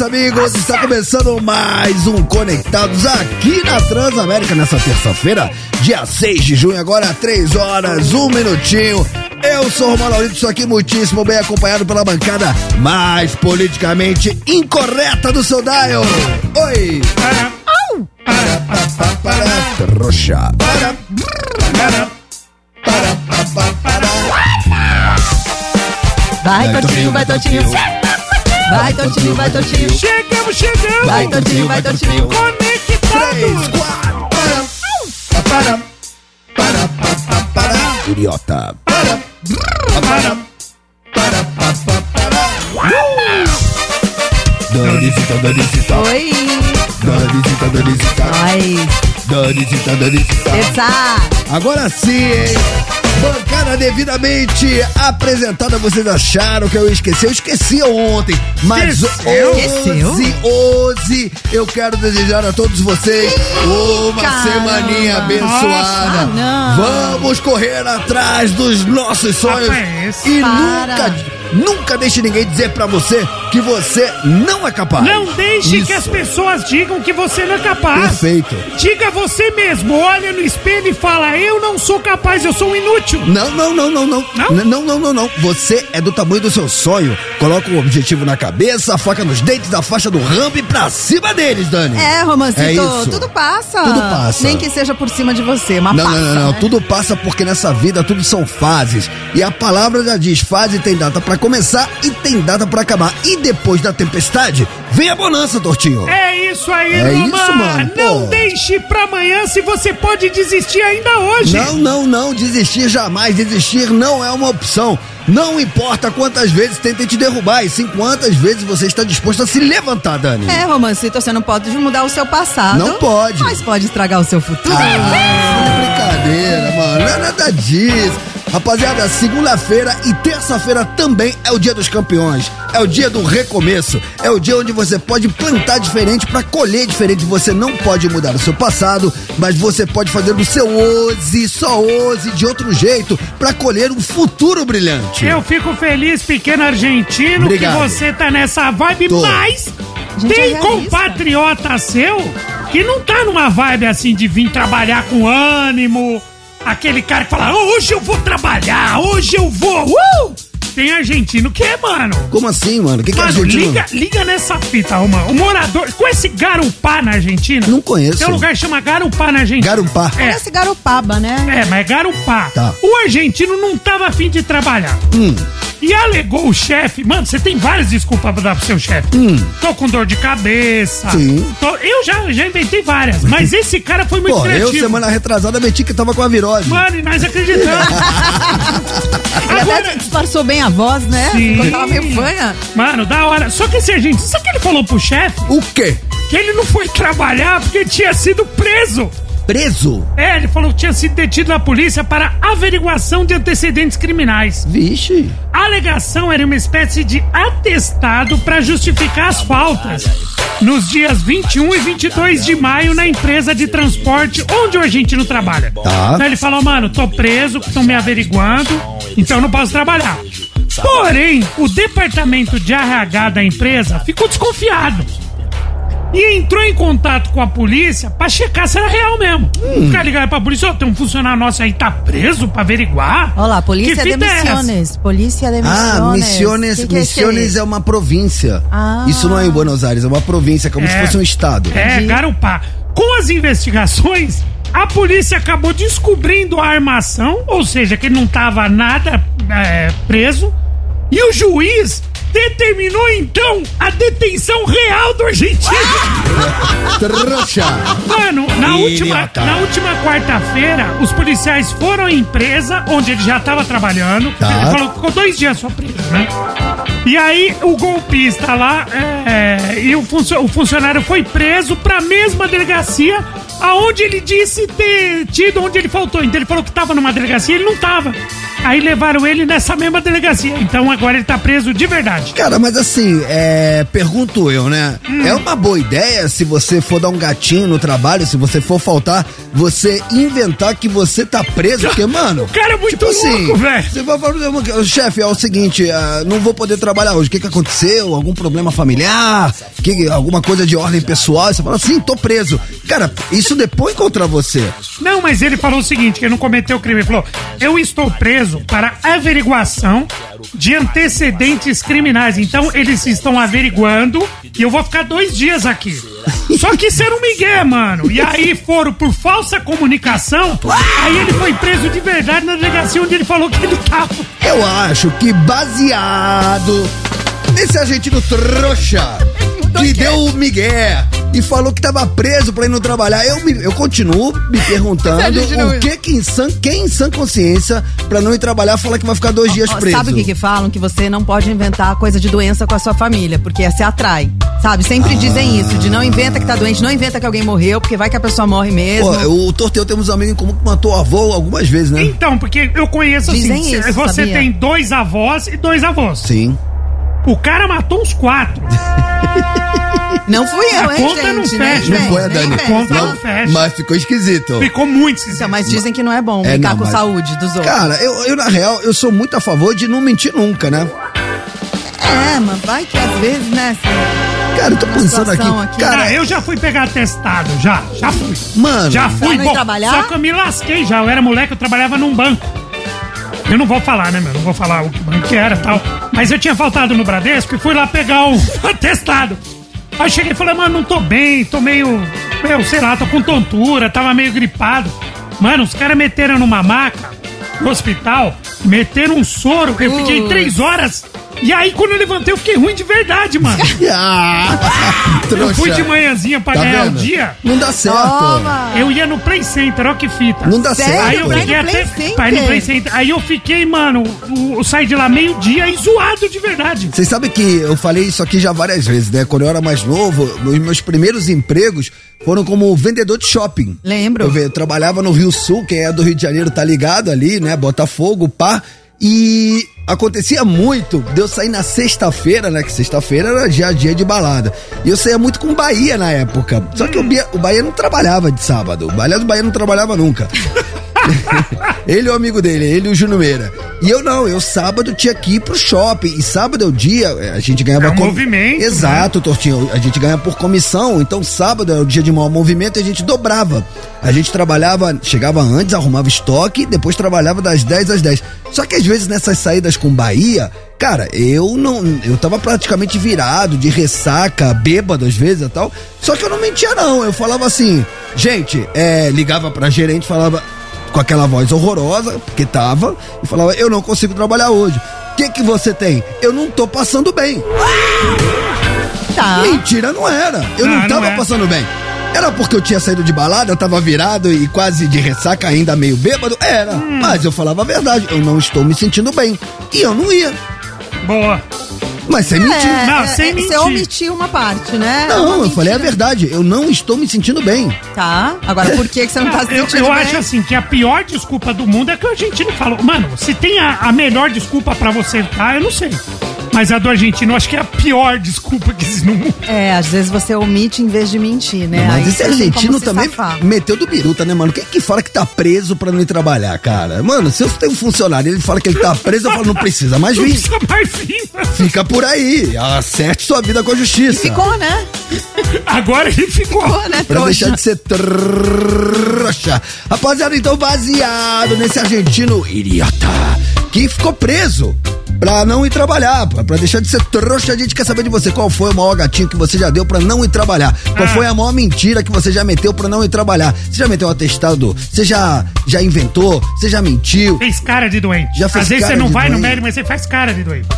Amigos. Está começando mais um Conectados aqui na Transamérica nessa terça-feira, dia 6 de junho, agora 3 horas, 1 minutinho. Eu sou o Romano Laurito, estou aqui muitíssimo bem acompanhado pela bancada mais politicamente incorreta do seu dial. Oi! Para, para, para, trouxa. Para, para, para, para, para. Vai, Totinho, vai, Totinho. Vai, Totinho, vai, Totinho. Chegamos, chegamos! Vai, Totinho, vai, Totinho. Três, Conectados! quatro, para, para, idiota. Danisita, Danisita, Oi. Danisita, Danisita, Ai, Danisita, Danisita. Agora sim, hein? Bancada devidamente apresentada, vocês acharam que eu esqueci? Eu esqueci ontem, mas Esqueceu? hoje, hoje eu quero desejar a todos vocês uma Caramba. semaninha abençoada. Nossa, não. Vamos correr atrás dos nossos sonhos Rapaz, e para. nunca, nunca deixe ninguém dizer pra você que você não é capaz. Não deixe Isso. que as pessoas digam que você não é capaz. Perfeito. Diga você mesmo, olha no espelho e fala: Eu não sou capaz, eu sou um inútil. Não, não, não, não, não. Não? N- Não, não, não, não. Você é do tamanho do seu sonho. Coloca o objetivo na cabeça, a faca nos dentes, a faixa do rampa e pra cima deles, Dani. É, Romancito, É isso. tudo passa. Tudo passa. Nem que seja por cima de você, mas Não, passa. não, não, não. né? Tudo passa porque nessa vida tudo são fases. E a palavra já diz: fase tem data pra começar e tem data pra acabar. E depois da tempestade, vem a bonança, Tortinho. É isso aí, É isso, mano, pô. Não deixe pra amanhã se você pode desistir ainda hoje. Não, não, não. Desistir jamais. Desistir não é uma opção. Não importa quantas vezes tentem te derrubar, e sim quantas vezes você está disposto a se levantar, Dani. É, Romancito, você não pode mudar o seu passado. Não pode. Mas pode estragar o seu futuro. Ah, é brincadeira, mano. Não é nada disso. Rapaziada, segunda-feira e terça-feira também é o dia dos campeões. É o dia do recomeço. É o dia onde você pode plantar diferente pra colher diferente. Você não pode mudar o seu passado, mas você pode fazer o seu hoje, só hoje, de outro jeito, pra colher um futuro brilhante. Eu fico feliz, pequeno argentino, Obrigado. que você tá nessa vibe, Tô. mas Gente, tem é compatriota seu que não tá numa vibe assim de vir trabalhar com ânimo. Aquele cara que fala, "Oh, hoje eu vou trabalhar, hoje eu vou. Uh! Tem argentino que é, mano. Como assim, mano? O que, que é Mano, argentino? liga, liga nessa fita, Romão. O morador. Com esse garupá na Argentina. Não conheço. Tem um lugar que chama Garupá na Argentina. Garumpá. É. Parece garopaba, né? É, mas é garupá. Tá. O argentino não tava afim de trabalhar. Hum. E alegou o chefe. Mano, você tem várias desculpas pra dar pro seu chefe. Tô com dor de cabeça. Hum. Sim. Tô- eu já, já inventei várias. Mas esse cara foi muito Pô, eu criativo. semana retrasada meti que tava com a virose. Mano, e nós acreditamos. Ele Agora- até disfarçou bem a voz, né? Sim. Ficou aquela meio fanha. Mano, da hora. Só que esse argentino, sabe o que ele falou pro chefe? O quê? Que ele não foi trabalhar porque tinha sido preso. Preso? É, ele falou que tinha sido detido na polícia para averiguação de antecedentes criminais. Vixe. A alegação era uma espécie de atestado para justificar as faltas. Nos dias 21 e 22 de maio, na empresa de transporte onde o argentino trabalha. Tá. Então ele falou, mano, tô preso, estão me averiguando, então não posso trabalhar. Porém, o departamento de RH da empresa ficou desconfiado. E entrou em contato com a polícia pra checar se era real mesmo. Hum. O cara ligaram pra polícia, ó, tem um funcionário nosso aí, tá preso pra averiguar. Olha lá, Polícia de é essa? Missiones. Polícia de Missiones. Ah, Missiones, Que que é Missiones é uma província. Ah. Isso não é em Buenos Aires, é uma província, como se É. fosse um estado. É, Entendi. Garupá. Com as investigações, a polícia acabou descobrindo a armação, ou seja, que ele não estava nada é, preso, e o juiz determinou então a detenção real do argentino. Trouxa! Mano, na última, na última quarta-feira, os policiais foram à empresa onde ele já estava trabalhando. Tá. Ele falou que ficou dois dias só preso, né? E aí o golpista lá é, e o, funcio- o funcionário foi preso pra mesma delegacia aonde ele disse ter tido onde ele faltou. Então ele falou que tava numa delegacia e ele não tava. Aí levaram ele nessa mesma delegacia. Então agora ele tá preso de verdade. Cara, mas assim, é, pergunto eu, né? Hum. É uma boa ideia se você for dar um gatinho no trabalho, se você for faltar, você inventar que você tá preso, porque, mano. O cara é muito tipo assim, louco, velho. Você vai falar, chefe, é o seguinte, ah, não vou poder trabalhar hoje. O que que aconteceu? Algum problema familiar? Que, alguma coisa de ordem pessoal? Você fala assim, tô preso. Cara, isso depõe contra você. Não, mas ele falou o seguinte: que ele não cometeu crime. Ele falou: eu estou preso para averiguação de antecedentes criminais. Então eles estão averiguando e eu vou ficar dois dias aqui. Só que isso era um migué, mano. E aí foram por falsa comunicação. Aí ele foi preso de verdade na delegacia onde ele falou que ele tava. Eu acho que baseado nesse argentino trouxa que deu o migué e falou que tava preso pra ir não trabalhar, eu, me- eu continuo me perguntando o que que em sã, quem em sã consciência pra não ir trabalhar fala que vai ficar dois dias preso. Sabe o que que falam? Que você não pode inventar coisa de doença com a sua família, porque você atrai. Sabe? Sempre dizem isso, de não inventa que tá doente, não inventa que alguém morreu, porque vai que a pessoa morre mesmo. Pô, o Torteu temos um amigo em comum que matou o avô algumas vezes, né? Então, porque eu conheço assim: Dizem cê- isso, você sabia? tem dois avós e dois avós. Sim. O cara matou uns quatro. Não fui eu, A hein, conta não gente? Nem fecha. vem, Não foi a Dani. conta Não. não fecha. Mas ficou esquisito. Ficou muito esquisito. Então, mas dizem que não é bom É, brincar não, com mas- saúde dos outros. Cara, eu, eu, na real, eu sou muito a favor de não mentir nunca, né? É, mas vai que às vezes, né? Cara, eu tô pensando aqui. aqui. Cara, Ah, eu já fui pegar testado, já, já fui. Mano. Já fui, não ir bom, trabalhar? só que eu me lasquei já, eu era moleque, eu trabalhava num banco. Eu não vou falar, né, meu, não vou falar o que banco era e tal. Mas eu tinha faltado no Bradesco e fui lá pegar o atestado. Aí cheguei e falei, mano, não tô bem, tô meio, meu, sei lá, tô com tontura, tava meio gripado. Mano, os caras meteram numa maca no hospital, meteram um soro, eu fiquei três horas. E aí, quando eu levantei, eu fiquei ruim de verdade, mano. Ah, Eu fui de manhãzinha pra Tá ganhar o vendo? dia. Não dá certo. Toma! Eu ia no Play Center, ó que fita. Não dá certo. Aí eu fiquei até. Pra ir no Play Center. Aí eu fiquei, mano, o- eu saí de lá meio-dia e zoado de verdade. Vocês sabem que eu falei isso aqui já várias vezes, né? Quando eu era mais novo, os meus primeiros empregos foram como vendedor de shopping. Lembro. Eu, eu trabalhava no Rio Sul, quem é do Rio de Janeiro tá ligado ali, né? Botafogo, pá. E acontecia muito de eu sair na sexta-feira, né? Que sexta-feira era dia a dia de balada. E eu saía muito com o Bahia na época. Só que o, Bia- o Bahia não trabalhava de sábado. O Aliás, o Bahia não trabalhava nunca. ele e o amigo dele, ele e o Júnior Meira. E eu não, eu sábado tinha que ir pro shopping. E sábado é o dia, eh, a gente ganhava É um movimento, Exato, Tortinho. A gente ganha por comissão. Então sábado é o dia de maior movimento e a gente dobrava. A gente trabalhava, chegava antes, arrumava estoque, depois trabalhava das 10 às 10. Só que às vezes nessas saídas com Bahia, cara, eu não. Eu tava praticamente virado, de ressaca, bêbado às vezes e tal. Só que eu não mentia, não. Eu falava assim, gente, é, ligava pra gerente, falava com aquela voz horrorosa, porque tava, e falava, eu não consigo trabalhar hoje. O que que você tem? Eu não tô passando bem. Tá. Mentira, não era. Eu Ah, não não tava é. passando bem. Era porque eu tinha saído de balada, eu tava virado e quase de ressaca, ainda meio bêbado? Era. Hum. Mas eu falava a verdade, eu não estou me sentindo bem. E eu não ia. Boa. Mas sem mentir. É, Não, é, sem é, mentir. Você omitiu uma parte, né? Não, eu falei a verdade, eu não estou me sentindo bem. Tá. Agora, por que, que você não tá se eu, sentindo eu bem? acho assim que a pior desculpa do mundo é que o argentino falou. Mano, se tem a, a melhor desculpa pra você tá, eu não sei. Mas a do argentino acho que é a pior desculpa que existe no mundo. É, às vezes você omite em vez de mentir, né? Mas Aí esse argentino também safar. meteu do biruta, né, mano? Quem que fala que tá preso pra não ir trabalhar, cara? Mano, se eu tenho um funcionário e ele fala que ele tá preso, eu falo, não precisa mais Não vir. precisa mais vir. mano. Fica por aí, acerte sua vida com a justiça. Ficou, né? Agora ele ficou. Ficou, né? Pra trouxa? deixar de ser trouxa. Rapaziada, então baseado nesse argentino idiota que ficou preso pra não ir trabalhar, pra pra deixar de ser trouxa, a gente quer saber de você qual foi o maior gatinho que você já deu pra não ir trabalhar. Qual Ah. foi a maior mentira que você já meteu pra não ir trabalhar? Você já meteu um atestado? Você já, já inventou? Você já mentiu? Fez cara de doente. Já fez Às vezes você não vai no doente. médico, mas você faz cara de doente.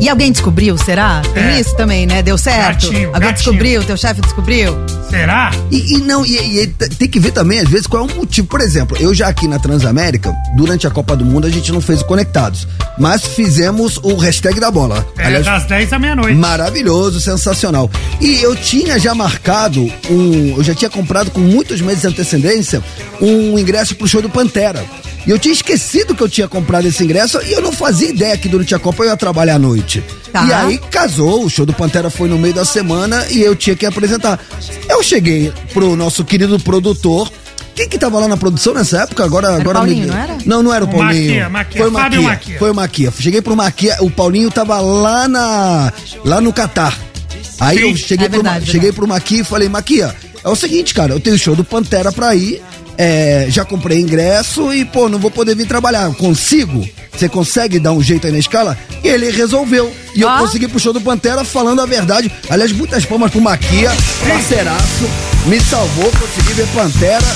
E alguém descobriu, será? Tem É. isso também, né? Deu certo? Gatinho, alguém gatinho. descobriu? Teu chefe descobriu? Será? E, e não, e, e tem que ver também, às vezes, qual é o motivo. Por exemplo, eu já aqui na Transamérica, durante a Copa do Mundo, a gente não fez o Conectados. Mas fizemos o hashtag da bola. É Aliás, das 10 à meia-noite. Maravilhoso, sensacional. E eu tinha já marcado um. Eu já tinha comprado com muitos meses de antecedência um ingresso pro show do Pantera. E eu tinha esquecido que eu tinha comprado esse ingresso e eu não fazia ideia que durante a Copa eu ia trabalhar à noite. Tá. E aí casou, o show do Pantera foi no meio da semana e eu tinha que apresentar. Eu cheguei pro nosso querido produtor. Quem que tava lá na produção nessa época? Agora, agora Paulinho, não era? Não, não era o O Paulinho. Maquia, Maquia, Foi o Fábio Maquia. Maquia. Foi o Maquia. Cheguei pro Maquia, o Paulinho tava lá na lá no Catar. Aí Sim. eu cheguei É pro, verdade, cheguei verdade. pro Maquia e falei, Maquia, é o seguinte, cara, eu tenho show do Pantera pra ir, é, já comprei ingresso e, pô, não vou poder vir trabalhar. Consigo? Você consegue dar um jeito aí na escala? E ele resolveu. E eu Ah. consegui pro show do Pantera falando a verdade. Aliás, muitas palmas pro Maquia, parceiraço, me salvou, consegui ver Pantera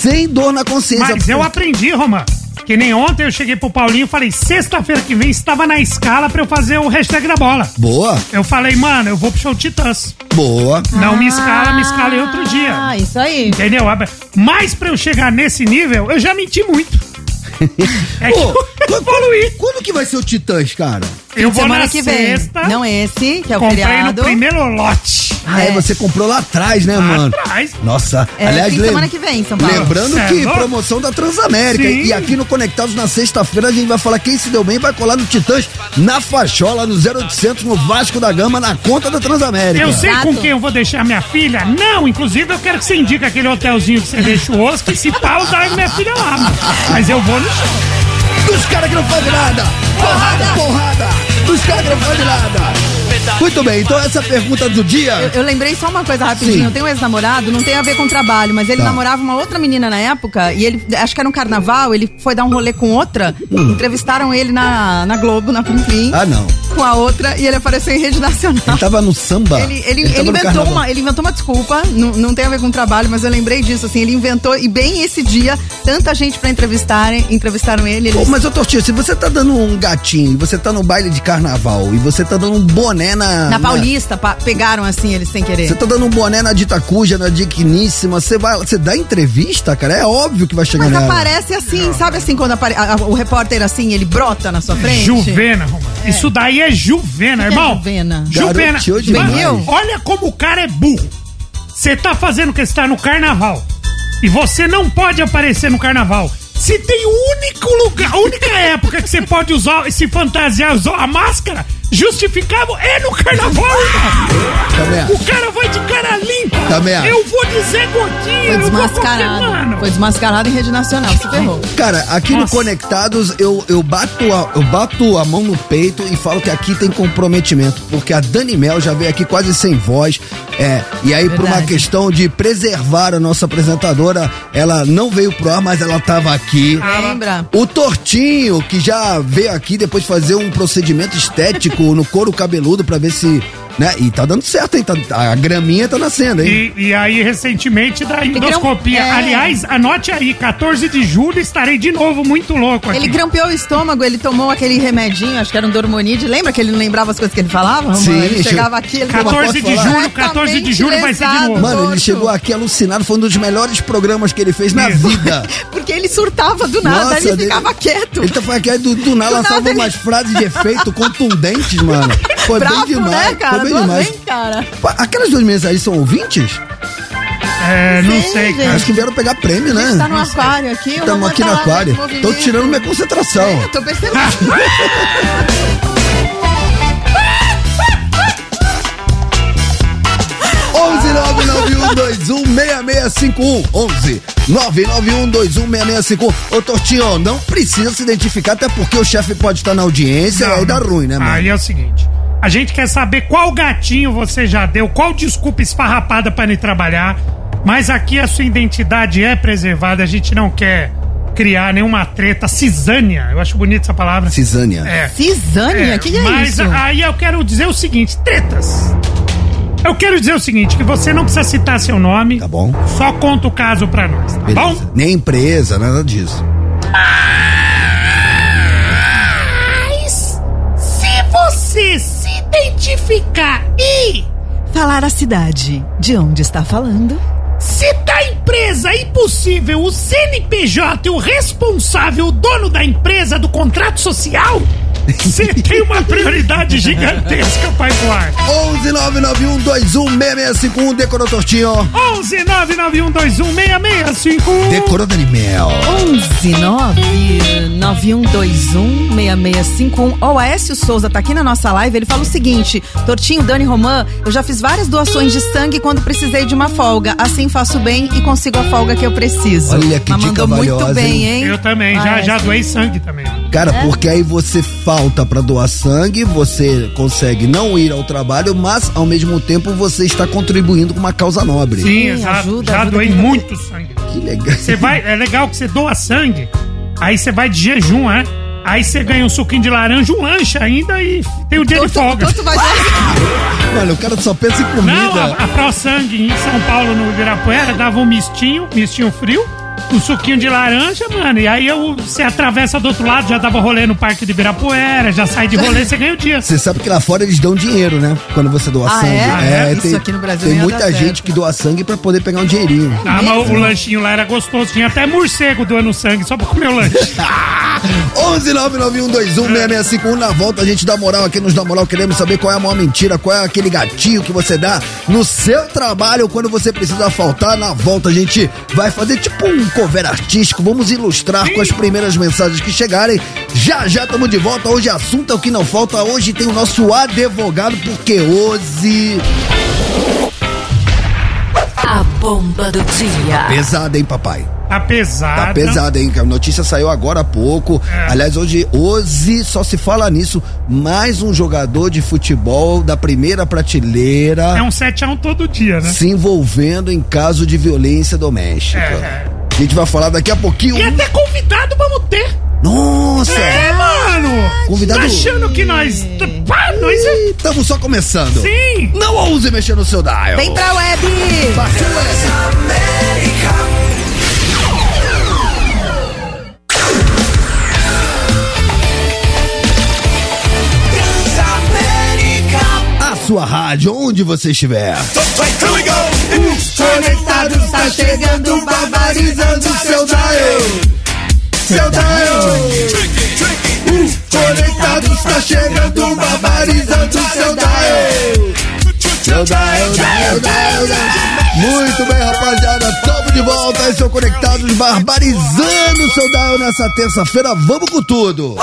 sem dor na consciência. Mas eu aprendi, Romã. Que nem ontem eu cheguei pro Paulinho e falei, sexta-feira que vem estava na escala pra eu fazer o hashtag da bola. Boa, Eu falei, mano, eu vou pro show Titãs. boa. Não me escala, me escala em outro dia. Ah, isso aí. Entendeu? Mas pra eu chegar nesse nível, eu já menti muito. É que quando, evoluí. quando que vai ser o Titãs, cara? Eu vou Semana na que vem. sexta, Não esse, que é o comprei feriado. no primeiro lote. Ah, é, É. você comprou lá atrás, né, Lá mano? atrás. Nossa, É, aliás, lem- semana que vem, em São Paulo. lembrando Cê é que louco? promoção da Transamérica. Sim. E aqui no Conectados na sexta-feira a gente vai falar quem se deu bem vai colar no Titãs na Fachola, no 0800, no Vasco da Gama, na conta da Transamérica. Eu sei Exato. com quem eu vou deixar minha filha? Não, inclusive eu quero que você indique aquele hotelzinho que você deixa o osso, que se pau, dá minha filha lá. Mas eu vou no show. Dos caras que não fazem nada! Porrada, porrada! Dos caras que não fazem nada! Muito bem, então essa pergunta do dia. Eu, eu lembrei só uma coisa rapidinho. Sim. Eu tenho um ex-namorado, não tem a ver com trabalho, mas ele Tá. namorava uma outra menina na época e ele, acho que era um carnaval, ele foi dar um rolê com outra. Entrevistaram ele na, na Globo, na Plim, Ah, não. com a outra e ele apareceu em rede nacional. Ele tava no samba. Ele, ele, ele no inventou uma, ele inventou uma desculpa, não, não tem a ver com trabalho, mas eu lembrei disso, assim, ele inventou, e bem esse dia, tanta gente pra entrevistarem, entrevistaram ele, ele Pô, mas, ô Tortinho, se você tá dando um gatinho, e você tá no baile de carnaval, e você tá dando um boné na... na Paulista, pa- pegaram assim eles sem querer. Você tá dando um boné na Ditacuja, na Digníssima, você vai, você dá entrevista, cara? É óbvio que vai chegar Mas nela. aparece assim, sabe assim, quando apare- a- a- o repórter assim, ele brota na sua frente? Juvena, Romano. Isso daí é Juvena, é irmão. Juvena? Juvena. Mano, olha como o cara é burro. Você tá fazendo que você tá no carnaval. E você não pode aparecer no carnaval. Se tem o único lugar, a única época que você pode usar, se fantasiar, usar a máscara, justificável é no carnaval, irmão. O cara vai de cara limpa. Também acho. Eu vou dizer gotinha, Foi eu vou qualquer. Foi desmascarado em rede nacional, se ferrou. Cara, aqui Nossa. no Conectados eu, eu, bato a, eu bato a mão no peito e falo que aqui tem comprometimento, porque a Dani Mel já veio aqui quase sem voz. É, e aí, por uma Verdade. questão de preservar a nossa apresentadora, ela não veio pro ar, mas ela tava aqui. Lembra? O Tortinho, que já veio aqui depois fazer um procedimento estético no couro cabeludo pra ver se. Né? E tá dando certo, hein? Tá- a graminha tá nascendo, hein? E, e aí, recentemente, da endoscopia. é. Aliás, anote aí, 14 de julho estarei de novo muito louco aqui. Ele grampeou o estômago, ele tomou aquele remedinho, acho que era um dormonide. Lembra que ele não lembrava as coisas que ele falava? Sim, Ele chegou- chegava aqui, ele 14 de falar? julho, 14 de julho vai ser de novo. Mano, ele torto. chegou aqui alucinado, foi um dos melhores programas que ele fez na Isso. vida. Porque ele surtava do nada, Nossa, ele dele- ficava quieto. Ele tá que aí do, do nada Do lançava nada ele- umas frases de efeito contundentes, mano. Foi Bravo, bem demais. né, cara? Bem demais. além, cara. Aquelas duas mesas aí são ouvintes? É, não Sim, sei, cara. Acho que vieram pegar prêmio, A né? gente tá no aquário aqui. Estamos aqui no aquário. Tô tirando minha concentração. Eu tô percebendo. Ô Tortinho, não precisa se identificar, até porque o chefe pode estar na audiência e aí dá ruim, né, mano? Aí é o seguinte. A gente quer saber qual gatinho você já deu, qual desculpa esfarrapada pra ir trabalhar. Mas aqui a sua identidade é preservada, a gente não quer criar nenhuma treta. Cisânia, eu acho bonita essa palavra. Cisânia. É. Cisânia? O que, que é mas isso? aí eu quero dizer o seguinte: tretas. Eu quero dizer o seguinte: que você não precisa citar seu nome. Tá bom. Só conta o caso pra nós, tá Beleza. bom? Nem empresa, nada disso. Mas se você identificar e Falar a cidade. De onde está falando? se da empresa impossível o CNPJ, o responsável, o dono da empresa, do contrato social, Você tem uma prioridade gigantesca pra ir pro ar. 11 991216651 decorou tortinho. 11 991216651. Decorou Daniel. 11 991216651. Ó, o Aécio Souza tá aqui na nossa live. Ele fala o seguinte: Tortinho, Dani Romã, eu já fiz várias doações de sangue quando precisei de uma folga. Assim faço bem e consigo a folga que eu preciso. Olha que Mas dica mandou muito valiosa, bem, hein? hein? Eu também, já, já doei sangue também. Cara, É? porque aí você falta pra doar sangue, você consegue não ir ao trabalho, mas ao mesmo tempo você está contribuindo com uma causa nobre. Sim, exato. ajuda, já ajuda doei muito sangue. Que legal. Você vai, é legal que você doa sangue, aí você vai de jejum, né? Aí você ganha um suquinho de laranja, um lanche ainda e tem o dia de folga. Então tu vai. Mano, o cara só pensa em comida. Não, a, a Pro Sangue em São Paulo, no Ibirapuera, dava um mistinho, mistinho frio, um suquinho de laranja, mano. E aí eu, você atravessa do outro lado, já dava rolê no Parque de Ibirapuera, já sai de rolê, você ganha o dia. Você sabe que lá fora eles dão dinheiro, né? Quando você doa Ah, sangue. é? Ah, é? Isso aqui no Brasil Tem muita gente certo. que doa sangue pra poder pegar um dinheirinho. Ah, mas o, o lanchinho lá era gostoso, tinha até morcego doando sangue só pra comer o lanche. 11 991216651 na volta a gente dá moral aqui nos dá moral queremos saber qual é a maior mentira qual é aquele gatinho que você dá no seu trabalho quando você precisa faltar na volta a gente vai fazer tipo um cover artístico vamos ilustrar com as primeiras mensagens que chegarem já já estamos de volta hoje assunto é o que não falta hoje tem o nosso advogado porque hoje A bomba do dia. pesada hein papai Tá pesado. Tá pesado, hein? A notícia saiu agora há pouco. É. Aliás, hoje, hoje só se fala nisso. Mais um jogador de futebol da primeira prateleira É um 7x1 todo dia, né? se envolvendo em caso de violência doméstica. É, A gente vai falar daqui a pouquinho. E até convidado vamos ter. Nossa! É, mano! Convidado- Tá achando que nós. Pá, nós é. Estamos só começando. Sim! Não ouse mexer no seu dial. Vem pra web! Partiu. A sua rádio, onde você estiver. Conectados tá chegando, barbarizando seu dial. Seu dial. Conectados tá chegando, barbarizando seu Muito bem, rapaziada. Estamos de volta. Esse é o Conectados barbarizando seu dial nessa terça-feira. Vamos com tudo.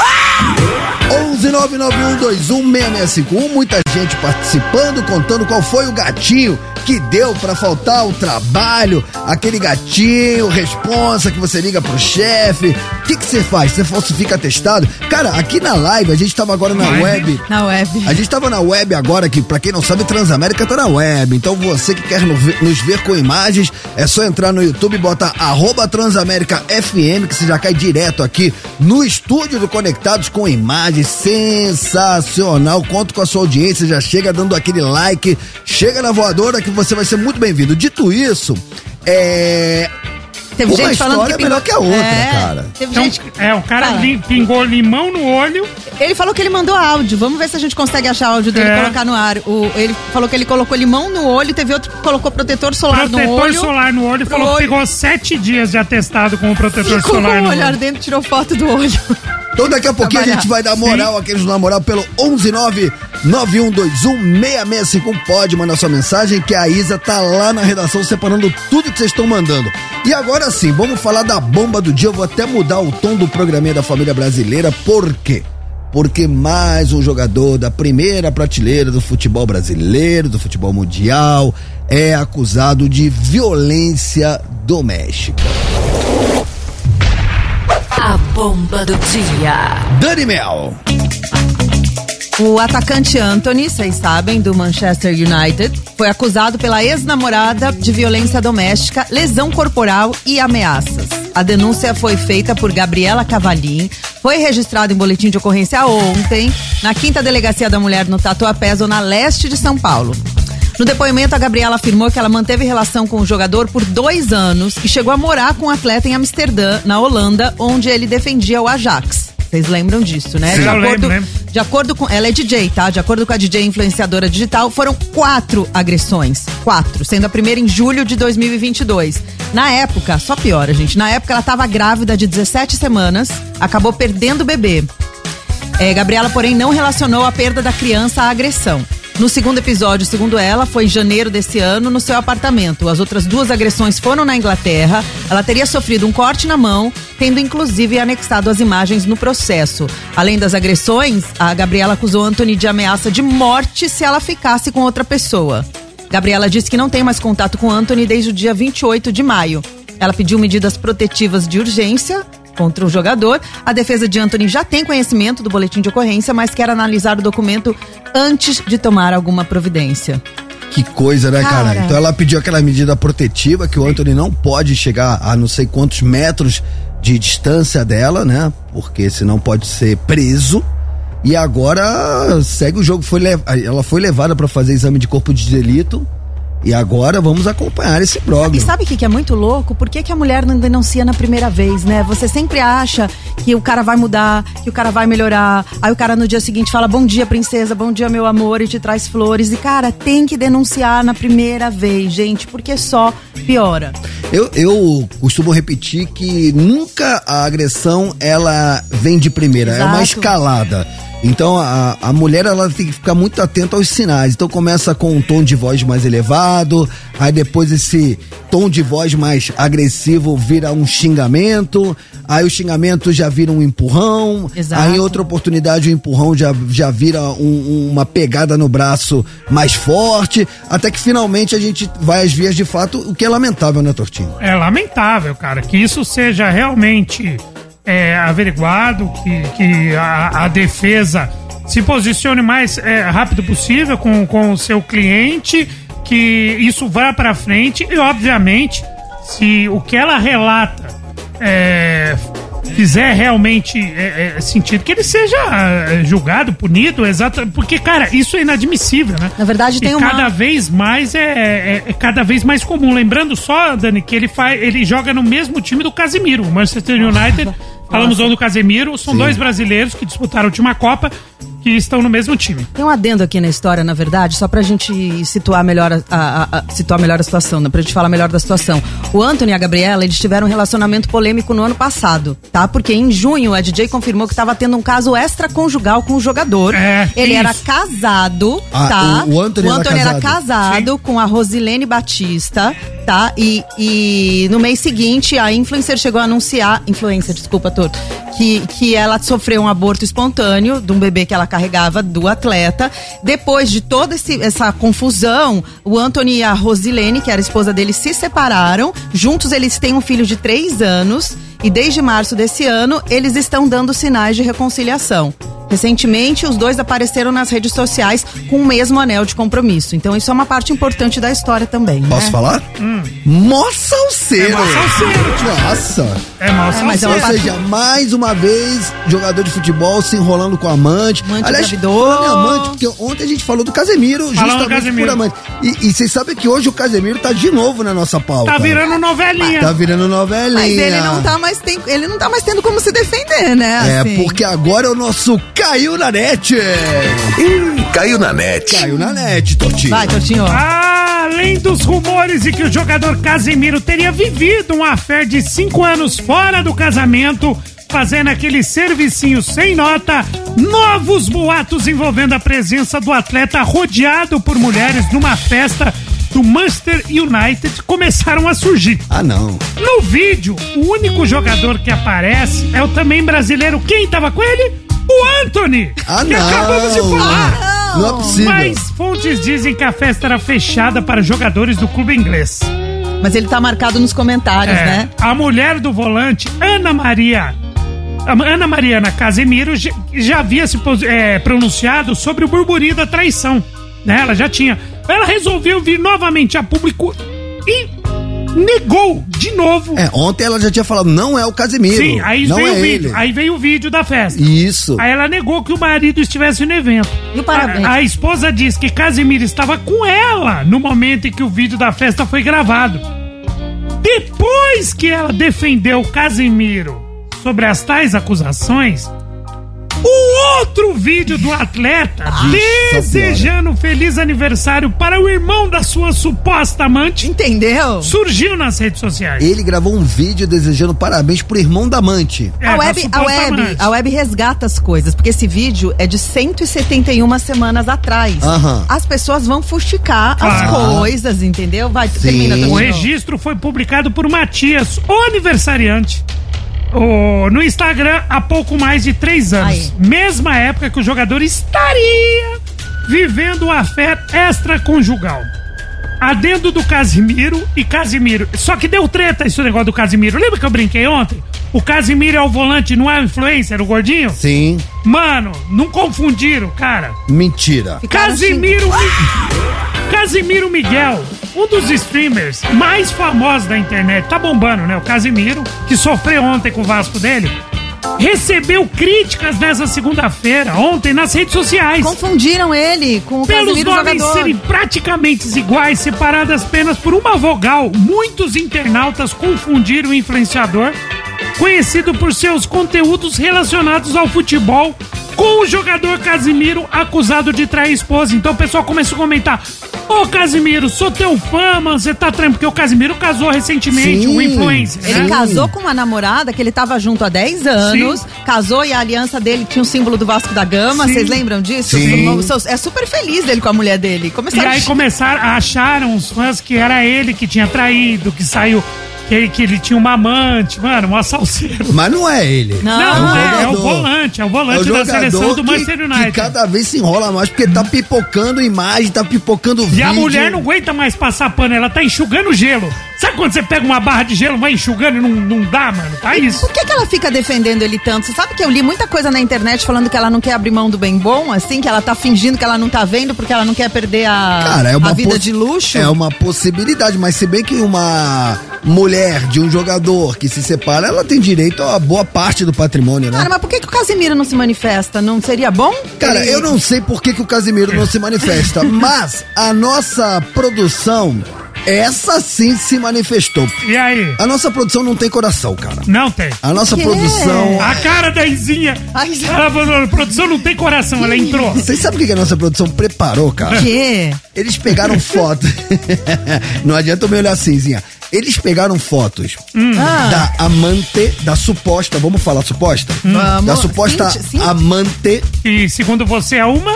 11991216651. Muita gente participando, contando qual foi o gatinho que deu pra faltar ao trabalho. Aquele gatinho, responsa que você liga pro chefe. O que você faz? Você falsifica atestado? Cara, aqui na live, a gente tava agora na web. Na web. A gente tava na web agora, que pra quem não sabe, Transamérica tá na web. Então você que quer no- nos ver com imagens, é só entrar no YouTube e botar arroba Transamérica FM, que você já cai direto aqui no estúdio do Conectados com imagens. Sensacional. Conto com a sua audiência, já chega dando aquele like. Chega na voadora que você vai ser muito bem-vindo. Dito isso, é. Teve Uma gente falando história que é melhor que a outra, cara. Teve Então, gente. é, o cara lim- pingou limão no olho. Ele falou que ele mandou áudio. Vamos ver se a gente consegue achar áudio dele e É. colocar no ar. O, ele falou que ele colocou limão no olho, teve outro que colocou protetor solar no protetor olho. solar no olho. Falou que olho. pegou sete dias de atestado com o protetor Ficou com solar o no olhar olho. dentro, tirou foto do olho. Então daqui a pouquinho a Trabalhar. gente vai dar moral àqueles na moral pelo 11991216651. Pode mandar sua mensagem que a Isa tá lá na redação separando tudo que vocês estão mandando. E agora sim, vamos falar da bomba do dia. Eu vou até mudar o tom do programinha da família brasileira. Por quê? Porque mais um jogador da primeira prateleira do futebol brasileiro, do futebol mundial, é acusado de violência doméstica. A bomba do dia. Dani Mel. O atacante Anthony, vocês sabem, do Manchester United, foi acusado pela ex-namorada de violência doméstica, lesão corporal e ameaças. A denúncia foi feita por Gabriela Cavalim, foi registrada em boletim de ocorrência ontem, na quinta delegacia da mulher no Tatuapé, zona leste de São Paulo. No depoimento, a Gabriela afirmou que ela manteve relação com o jogador por dois anos e chegou a morar com o atleta em Amsterdã, na Holanda, onde ele defendia o Ajax. Vocês lembram disso, né? Sim, de, acordo, lembro, lembro. de acordo com. Ela é DJ, tá? De acordo com a DJ influenciadora digital, foram quatro agressões. Quatro, sendo a primeira em julho de 2022. Na época, só piora, gente. Na época ela tava grávida de 17 semanas, acabou perdendo o bebê. É, Gabriela, porém, não relacionou a perda da criança à agressão. No segundo episódio, segundo ela, foi em janeiro desse ano no seu apartamento. As outras duas agressões foram na Inglaterra. Ela teria sofrido um corte na mão, tendo inclusive anexado as imagens no processo. Além das agressões, a Gabriela acusou Anthony de ameaça de morte se ela ficasse com outra pessoa. Gabriela disse que não tem mais contato com Anthony desde o dia 28 de maio. Ela pediu medidas protetivas de urgência contra o jogador. A defesa de Anthony já tem conhecimento do boletim de ocorrência, mas quer analisar o documento antes de tomar alguma providência. Que coisa, né, cara? Cara. Então ela pediu aquela medida protetiva que o Anthony não pode chegar a não sei quantos metros de distância dela, né? Porque senão pode ser preso. E agora segue o jogo. Foi Ela foi levada para fazer exame de corpo de delito. E agora vamos acompanhar esse E programa. sabe o que, que é muito louco? Por que, que a mulher não denuncia na primeira vez, né? Você sempre acha que o cara vai mudar, que o cara vai melhorar. Aí o cara no dia seguinte fala: Bom dia, princesa, bom dia, meu amor, e te traz flores. E, cara, tem que denunciar na primeira vez, gente, porque só piora. Eu, eu costumo repetir que nunca a agressão ela vem de primeira, é uma Exato. escalada. Então a, a mulher ela tem que ficar muito atenta aos sinais. Então começa com um tom de voz mais elevado, aí depois esse tom de voz mais agressivo vira um xingamento, aí o xingamento já vira um empurrão, Exato. aí em outra oportunidade o empurrão já, já vira um- uma pegada no braço mais forte, até que finalmente a gente vai às vias de fato, o que é lamentável, né, Tortinho? É lamentável, cara, que isso seja realmente é, averiguado, que, que a, a defesa se posicione mais é, rápido possível com, com o seu cliente, que isso vá pra frente e, obviamente, se o que ela relata é, fizer realmente é, é, sentido, que ele seja é, julgado, punido, exato, porque, cara, isso é inadmissível, né? Na verdade, tem e uma- cada vez mais é, é- é cada vez mais comum. Lembrando só, Dani, que ele faz, ele joga no mesmo time do Casemiro, o Manchester United. Falamos do Casemiro, são dois brasileiros que disputaram a última Copa que estão no mesmo time. Tem um adendo aqui na história, na verdade, só pra gente situar melhor a, a- a- situar melhor a situação, né? Pra gente falar melhor da situação. O Anthony e a Gabriela, eles tiveram um relacionamento polêmico no ano passado, tá? Porque em junho a DJ confirmou que tava tendo um caso extraconjugal com o jogador. É, Ele isso. era casado, Ah, tá? o- o Anthony era era casado. casado com a Rosilene Batista, tá? E, e no mês seguinte a influencer chegou a anunciar, influencer, desculpa, Torto, que, que ela sofreu um aborto espontâneo de um bebê que ela carregava do atleta. Depois de toda esse- essa confusão, o Anthony e a Rosilene, que era esposa dele, se separaram. Juntos eles têm um filho de três anos. E desde março desse ano, eles estão dando sinais de reconciliação. Recentemente, os dois apareceram nas redes sociais com o mesmo anel de compromisso. Então, isso é uma parte importante da história também. Posso né? falar? Mó salseiro! É mó salseiro. Nossa! É mal É, mas é Ou seja, mais uma vez, jogador de futebol se enrolando com amante. Amante Aliás, falando em amante, porque ontem a gente falou do Casemiro, justamente do Casemiro. por amante. E, e vocês sabem que hoje o Casemiro tá de novo na nossa pauta. Tá virando novelinha. Tá virando novelinha. Mas ele não, tá mais tem, ele não tá mais tendo como se defender, né? É, assim. porque agora é o nosso Caiu na Net. Ih, caiu na net. Caiu na Net, Totinho. Vai, Tortinho. Além dos rumores de que o jogador Casemiro teria vivido uma fé de cinco anos fora do casamento, fazendo aquele servicinho sem nota, novos boatos envolvendo a presença do atleta rodeado por mulheres numa festa do Manchester United começaram a surgir. Ah, não. No vídeo, o único jogador que aparece é o também brasileiro. Quem tava com ele? O Anthony! Ah, que não. acabamos de falar! Não é possível. Mas fontes dizem que a festa era fechada para jogadores do clube inglês. Mas ele tá marcado nos comentários, É, né? A mulher do volante, Ana Maria. Ana Mariana Casemiro já, já havia se é, pronunciado sobre o burburinho da traição. Né? Ela já tinha. Ela resolveu vir novamente a público e negou de novo. É, ontem ela já tinha falado, não é o Casemiro. Sim, aí não veio é o vídeo. ele. Aí veio o vídeo da festa. Isso. Aí ela negou que o marido estivesse no evento. E o parabéns? A, a esposa diz que Casimiro estava com ela no momento em que o vídeo da festa foi gravado. Depois que ela defendeu Casimiro sobre as tais acusações, o outro vídeo do atleta desejando feliz aniversário para o irmão da sua suposta amante Entendeu? surgiu nas redes sociais. Ele gravou um vídeo desejando parabéns pro irmão da amante. É, a, da web, a, web, amante. a web resgata as coisas, porque esse vídeo é de 171 semanas atrás. Aham. As pessoas vão fusticar Claro. as coisas, entendeu? Vai, termina. O registro foi publicado por Matias, o aniversariante, o- no Instagram há pouco mais de três anos. Aí. Mesma época que o jogador estaria vivendo uma fé extraconjugal. Adendo do Casimiro e Casimiro. Só que deu treta esse negócio do Casimiro. Lembra que eu brinquei ontem? O Casimiro é o volante, não é o influencer, o gordinho? Sim. Mano, não confundiram, cara. Mentira. Ficaram Casimiro, Mi- Casimiro Miguel, um dos streamers mais famosos da internet, tá bombando, né? O Casimiro, que sofreu ontem com o Vasco dele, recebeu críticas nessa segunda-feira, ontem, nas redes sociais. Confundiram ele com o Pelos Casimiro nomes jogador. serem praticamente iguais, separadas apenas por uma vogal, muitos internautas confundiram o influenciador, conhecido por seus conteúdos relacionados ao futebol, com o jogador Casimiro acusado de trair a esposa. Então o pessoal começou a comentar: Ô Casimiro, sou teu fã, mano, você tá tremendo. Porque o Casimiro casou recentemente, Sim. um influencer. Ele né? casou com uma namorada que ele tava junto há 10 anos, Sim. casou e a aliança dele tinha o símbolo do Vasco da Gama, vocês lembram disso? Sim. É super feliz dele com a mulher dele. E Começaram aí a começaram, acharam os fãs que era ele que tinha traído, que saiu, que, que ele tinha uma amante, mano, uma salseira. Mas não é ele. Não, Não, é, é o jogador. volante, é o É volante o da seleção do que, Manchester que United. cada vez se enrola mais, porque tá pipocando imagem, tá pipocando E vídeo. a mulher não aguenta mais passar pano, ela tá enxugando gelo. Sabe quando você pega uma barra de gelo, vai enxugando e não, não dá, mano? Tá isso. Por que, que ela fica defendendo ele tanto? Você sabe que eu li muita coisa na internet falando que ela não quer abrir mão do bem bom, assim, que ela tá fingindo que ela não tá vendo porque ela não quer perder a, Cara, é uma a vida poss- de luxo. É uma possibilidade, mas se bem que uma mulher de um jogador que se separa, ela tem direito a boa parte do patrimônio, né? Cara, mas por que, que o Casimiro não se manifesta? Não seria bom? Cara, Ele- eu não sei por que, que o Casimiro não se manifesta, mas a nossa produção, essa sim se manifestou. E aí? A nossa produção não tem coração, cara. Não tem. A nossa Que? produção. A cara da Izinha. Ai, Ela falou, a produção não tem coração, ela entrou. Vocês sabem o que que a nossa produção preparou, cara? Que? Eles pegaram foto. não adianta eu me olhar assim, Zinha. Eles pegaram fotos Ah. da amante, da suposta, vamos falar suposta? Vamos. Da suposta Sim, sim. amante. E segundo você, é uma,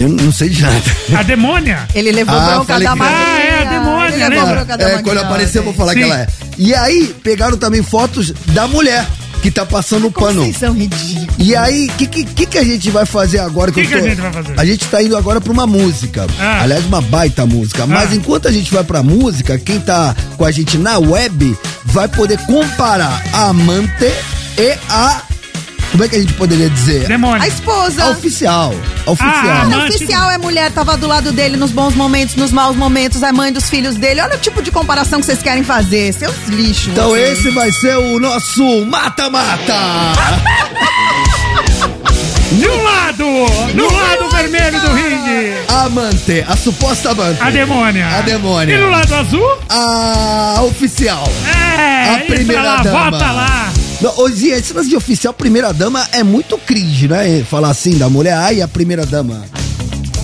Eu não sei de nada. a demônia. Ele levou Ah, bronca da que-. Ah, é, a demônia, Ele levou lembra? bronca da É, quando aparecer eu vou falar Sim. que ela é. E aí, pegaram também fotos da mulher que tá passando o pano. vocês são ridículos. E aí, o que, que, que que a gente vai fazer agora? Que eu que a gente vai fazer? A gente tá indo agora pra uma música. Ah. Aliás, uma baita música. Mas Ah. enquanto a gente vai pra música, quem tá com a gente na web vai poder comparar a amante e a. Como é que a gente poderia dizer? Demônia. A esposa. A oficial. A oficial. Ah, Olha, o amante oficial é mulher, tava do lado dele nos bons momentos, nos maus momentos, é mãe dos filhos dele. Olha o tipo de comparação que vocês querem fazer, seus lixos. então vocês. esse vai ser o nosso mata-mata. De um lado, no lado vermelho do ringue, amante, a suposta amante. a demônia. A demônia. E no lado azul, A oficial. é, A primeira lá, dama. vota lá. Não, hoje, esse lance de oficial primeira dama é muito cringe, né? Falar assim da mulher, ai, a primeira dama.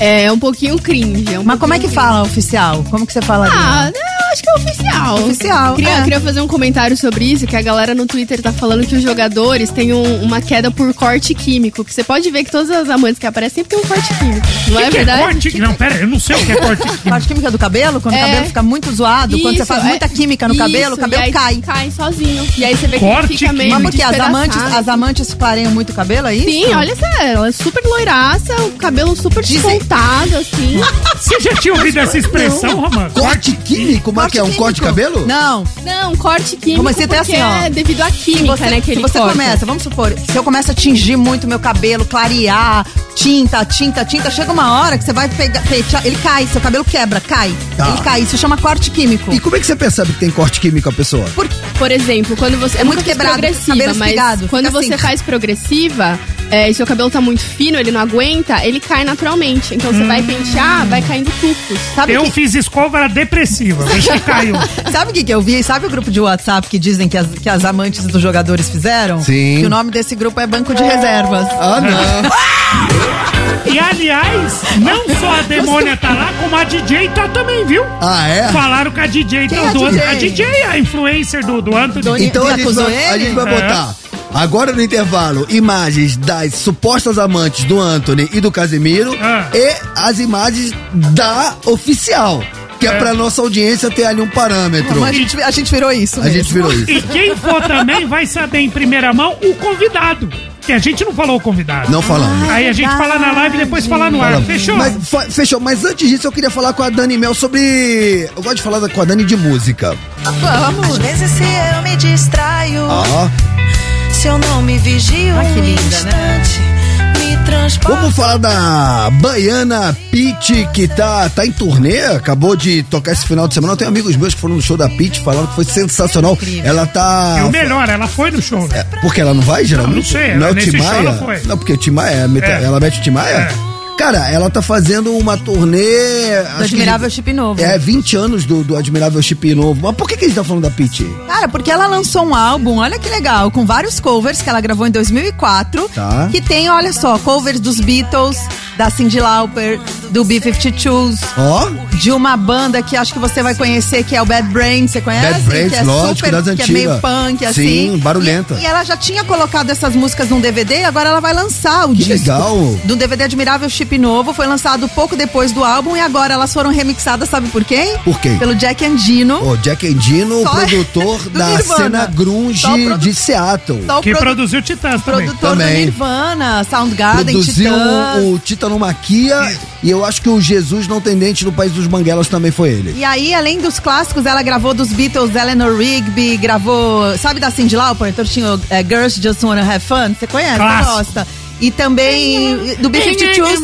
É um pouquinho cringe. É um Mas como é que pouquinho fala oficial? Como que você fala? Ah, Dina? Acho que é oficial. Oficial, Queria, é. queria fazer um comentário sobre isso, que a galera no Twitter tá falando que os jogadores têm um- uma queda por corte químico. Que você pode ver que todas as amantes que aparecem sempre tem um corte químico. Não é que que verdade? corte? Não, pera, eu não sei o que é corte químico. Parte química do cabelo? Quando o É. cabelo fica muito zoado, quando você Isso, faz é- muita química no isso, cabelo, o e cabelo aí cai. Cai sozinho. E aí você vê que Corte ele fica meio Mas porque as amantes, as amantes clareiam muito o cabelo, é isso? Sim, olha essa, ela é super loiraça, o cabelo super Dizem- descontado, assim. Você já tinha ouvido essa expressão, Romano? Corte químico, mas que é um corte de cabelo? Não. Não, corte químico Comecei até porque assim, ó. é devido à química, você, né, que você corta. começa, vamos supor, se eu começo a tingir muito meu cabelo, clarear, tinta, tinta, tinta, chega uma hora que você vai pegar, pe- ele cai, seu cabelo quebra, cai. Tá. Ele cai, isso chama corte químico. E como é que você percebe que tem corte químico a pessoa? Por exemplo, quando você. É muito muito quebrado, progressiva, cabelo mas espigado, quando fica você assim. faz progressiva, é, e seu cabelo tá muito fino, ele não aguenta, ele cai naturalmente. Então você vai pentear, vai caindo tufos. Sabe Eu que- fiz escova era depressiva, deixa que caiu. Sabe o que, que eu vi? Sabe o grupo de WhatsApp que dizem que as, que as amantes dos jogadores fizeram? Sim. Que o nome desse grupo é Banco de Reservas. Ah, não. E aliás, não só a demônia tá lá, como a DJ tá também, viu? Ah, é? Falaram que a DJ Quem tá é a do DJ? A DJ, a influencer do, do Anthony. Doni- Então a Ele gente, vai, a gente vai É. agora no intervalo imagens das supostas amantes do Anthony e do Casemiro Ah. e as imagens da oficial. Que é, É. pra nossa audiência ter ali um parâmetro. Mas a gente, a gente virou isso. A mesmo. gente virou isso. E quem for também vai saber em primeira mão o convidado. Que a gente não falou o convidado. Não falamos. Aí a gente fala na live e depois fala no ar. Falamos. Fechou? Mas, fechou. Mas antes disso, eu queria falar com a Dani Mel sobre. Eu gosto de falar da- com a Dani de música. Vamos. Às vezes se eu me distraio, Ó. eu não me vigio Ah, que um linda, né? instante, me transporta. Vamos falar da Baiana Pete, que tá, tá em turnê, acabou de tocar esse final de semana. Eu tenho amigos meus que foram no show da Pete, falaram que foi sensacional. Incrível. Ela tá. E o melhor, ela foi no show, né? Porque ela não vai, geralmente? Não, não sei, Não é o Timaya? Não, porque o Timaya, mete- É. ela mete o Timaya? É. Cara, ela tá fazendo uma turnê. que- Admirável Chip Novo. É, 20 anos do, do Admirável Chip Novo. Mas por que, que a gente tá falando da Pete? Cara, porque ela lançou um álbum, olha que legal, com vários covers que ela gravou em 2004. Tá. Que tem, olha só, covers dos Beatles, da Cyndi Lauper, do B-52s, Ó, de uma banda que acho que você vai conhecer, que é o Bad Brains, você conhece? Bad Brains, que é lógico, super, das Que é antigas. meio punk, assim. Sim, barulhenta. E, e ela já tinha colocado essas músicas num DVD, agora ela vai lançar o Que disco. legal. Do DVD Admirável Chip Novo, foi lançado pouco depois do álbum e agora elas foram remixadas, sabe por quem? Por quem? Pelo Jack Andino. o Jack Endino, Só- produtor da Nirvana. cena grunge produ- de Seattle. Só o Que produ- produziu Titãs também. produtor Também. do Nirvana, Soundgarden, Produziu Titãs. o Titanomaquia e eu acho que o Jesus Não Tem Dente no País dos Banguelas também foi ele. E aí, além dos clássicos, ela gravou dos Beatles, Eleanor Rigby, gravou, sabe da Cyndi Lauper? Então tinha o, é, Girls Just Wanna Have Fun, você conhece, Clássico. gosta? E também do B-52s.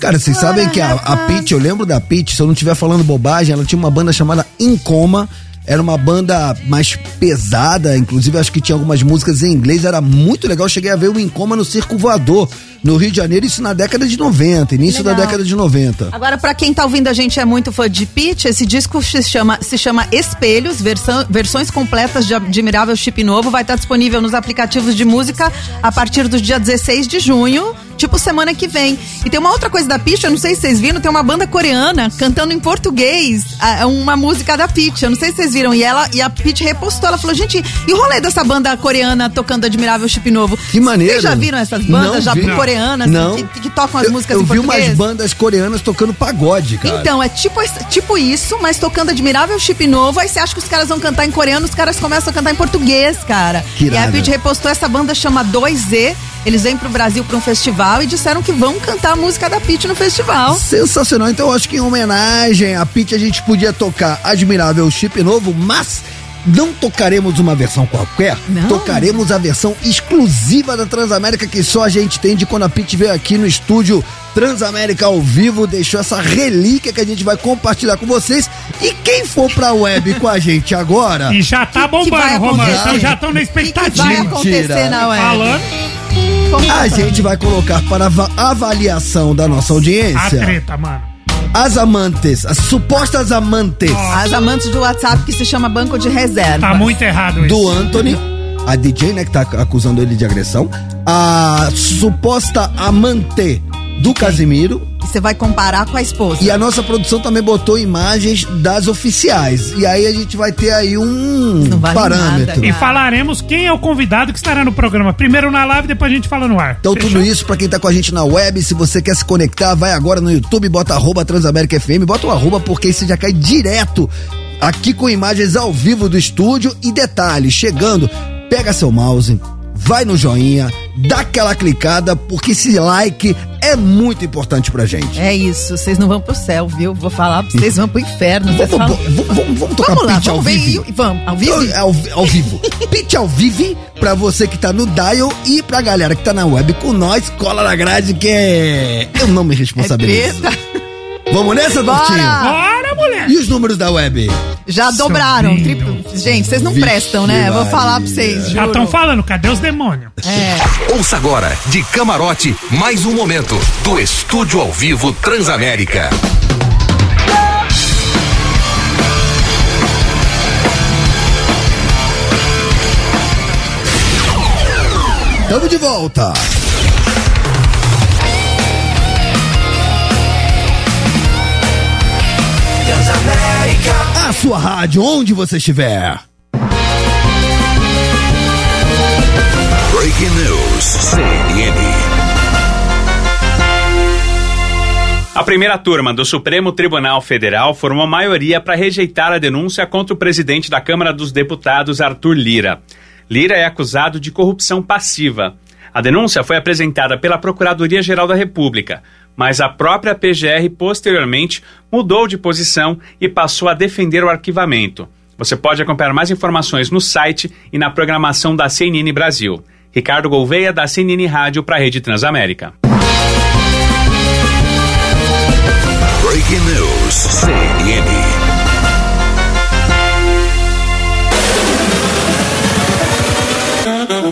Cara, vocês sabem que a, a eu lembro da Pitty, se eu não estiver falando bobagem, ela tinha uma banda chamada Incoma. Era uma banda mais pesada, inclusive acho que tinha algumas músicas em inglês, era muito legal. Cheguei a ver o Incoma no Circo Voador, no Rio de Janeiro, isso na década de 90, início da Legal. década de 90. Agora, pra quem tá ouvindo a gente é muito fã de Pitch, esse disco se chama, se chama Espelhos, versão- versões completas de Admirável Chip Novo. Vai estar disponível nos aplicativos de música a partir do dia 16 de junho, tipo semana que vem. E tem uma outra coisa da Pitch, eu não sei se vocês viram, tem uma banda coreana cantando em português uma música da Pitch. Eu não sei se vocês viram. E, ela, e a Pitch repostou, ela falou, gente, e o rolê dessa banda coreana tocando Admirável Chip Novo? Que maneiro. Vocês já viram essas bandas Não já vi. coreanas Não. Que, que tocam as Eu- músicas eu em vi português? umas bandas coreanas tocando pagode, cara. Então, é tipo, tipo isso, mas tocando Admirável Chip Novo. Aí você acha que os caras vão cantar em coreano, os caras começam a cantar em português, cara. Que e a. Pitty repostou essa banda chama 2Z. Eles vêm pro Brasil pra um festival e disseram que vão cantar a música da Pitty no festival. Sensacional. Então, eu acho que em homenagem a Pitty a gente podia tocar Admirável Chip Novo, mas não tocaremos uma versão qualquer. Não. Tocaremos a versão exclusiva da Transamérica que só a gente tem de quando a Pitty veio aqui no estúdio Transamérica ao vivo, deixou essa relíquia que a gente vai compartilhar com vocês. E quem for pra web com a gente agora, E já tá bombando, Romano. Então já estão na O que, que vai expectativa. acontecer Mentira. na web? Falando A gente vai colocar para ava- avaliação da nossa a audiência treta, mano. as amantes, as supostas amantes. As amantes do WhatsApp que se chama Banco de Reserva. Tá muito errado isso. do Anthony, a DJ, né, que tá acusando ele de agressão, a suposta amante do Casimiro Você vai comparar com a esposa. e a nossa produção também botou imagens das oficiais. E aí a gente vai ter aí um vale parâmetro. nada, E falaremos quem é o convidado que estará no programa. Primeiro na live, depois a gente fala no ar. Então Fechou? tudo isso pra quem tá com a gente na web, se você quer se conectar, vai agora no YouTube, bota arroba Transamérica FM, bota o arroba porque aí você já cai direto aqui com imagens ao vivo do estúdio e detalhe, chegando, pega seu mouse, vai no joinha, dá aquela clicada, porque esse like é muito importante pra gente. É isso, vocês não vão pro céu, viu? Vou falar, vocês vão pro inferno. Vamos, falam- vamos, vamos, vamos tocar Vamos lá, pitch ao vamos ver. vivo. e- Vamos, ao vivo? Ao, ao, ao vivo. Pitch ao vivo pra você que tá no dial e pra galera que tá na web com nós, cola na grade que é... Eu não me É responsabilizo. treta. Vamos nessa, Bora! Bora, mulher! E os números da web? Já dobraram, triplo, Gente, vocês não Vixe, prestam, né? Vou falar pra vocês. Já juro. estão falando, cadê os demônios? É. Ouça agora, de camarote, mais um momento do Estúdio ao Vivo Transamérica. Tamo de volta. A sua rádio, onde você estiver. Breaking News, CNN. A primeira turma do Supremo Tribunal Federal formou maioria para rejeitar a denúncia contra o presidente da Câmara dos Deputados, Arthur Lira. Lira é acusado de corrupção passiva. A denúncia foi apresentada pela Procuradoria-Geral da República, mas a própria PGR posteriormente mudou de posição e passou a defender o arquivamento. Você pode acompanhar mais informações no site e na programação da CNN Brasil. Ricardo Gouveia, da CNN Rádio, para a Rede Transamérica. Breaking News, CNN. So,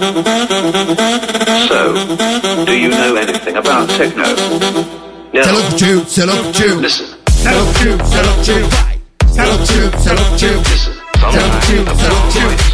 do you know anything about techno? No. Salop tube, salop tube. Listen. Salop tube, salop tube. Salop tube, salop tube. Listen. Salop tube, salop tube.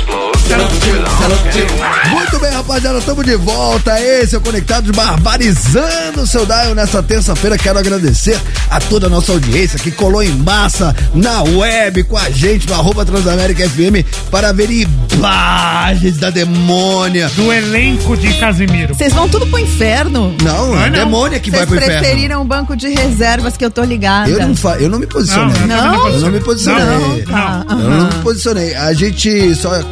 Muito bem, rapaziada, estamos de volta. Esse é o Conectados Barbarizando o seu Dial nessa terça-feira. Quero agradecer a toda a nossa audiência que colou em massa na web com a gente no arroba Transamérica FM para ver imagens da demônia. Do elenco de Casimiro. Vocês vão tudo pro inferno. Não, é não. demônia que vai Vocês pro inferno. preferiram o banco de reservas que eu tô ligada. Eu não, fa eu não me posicionei. Não? Eu não me posicionei. Não, Tá. não. Eu não me posicionei. A gente, só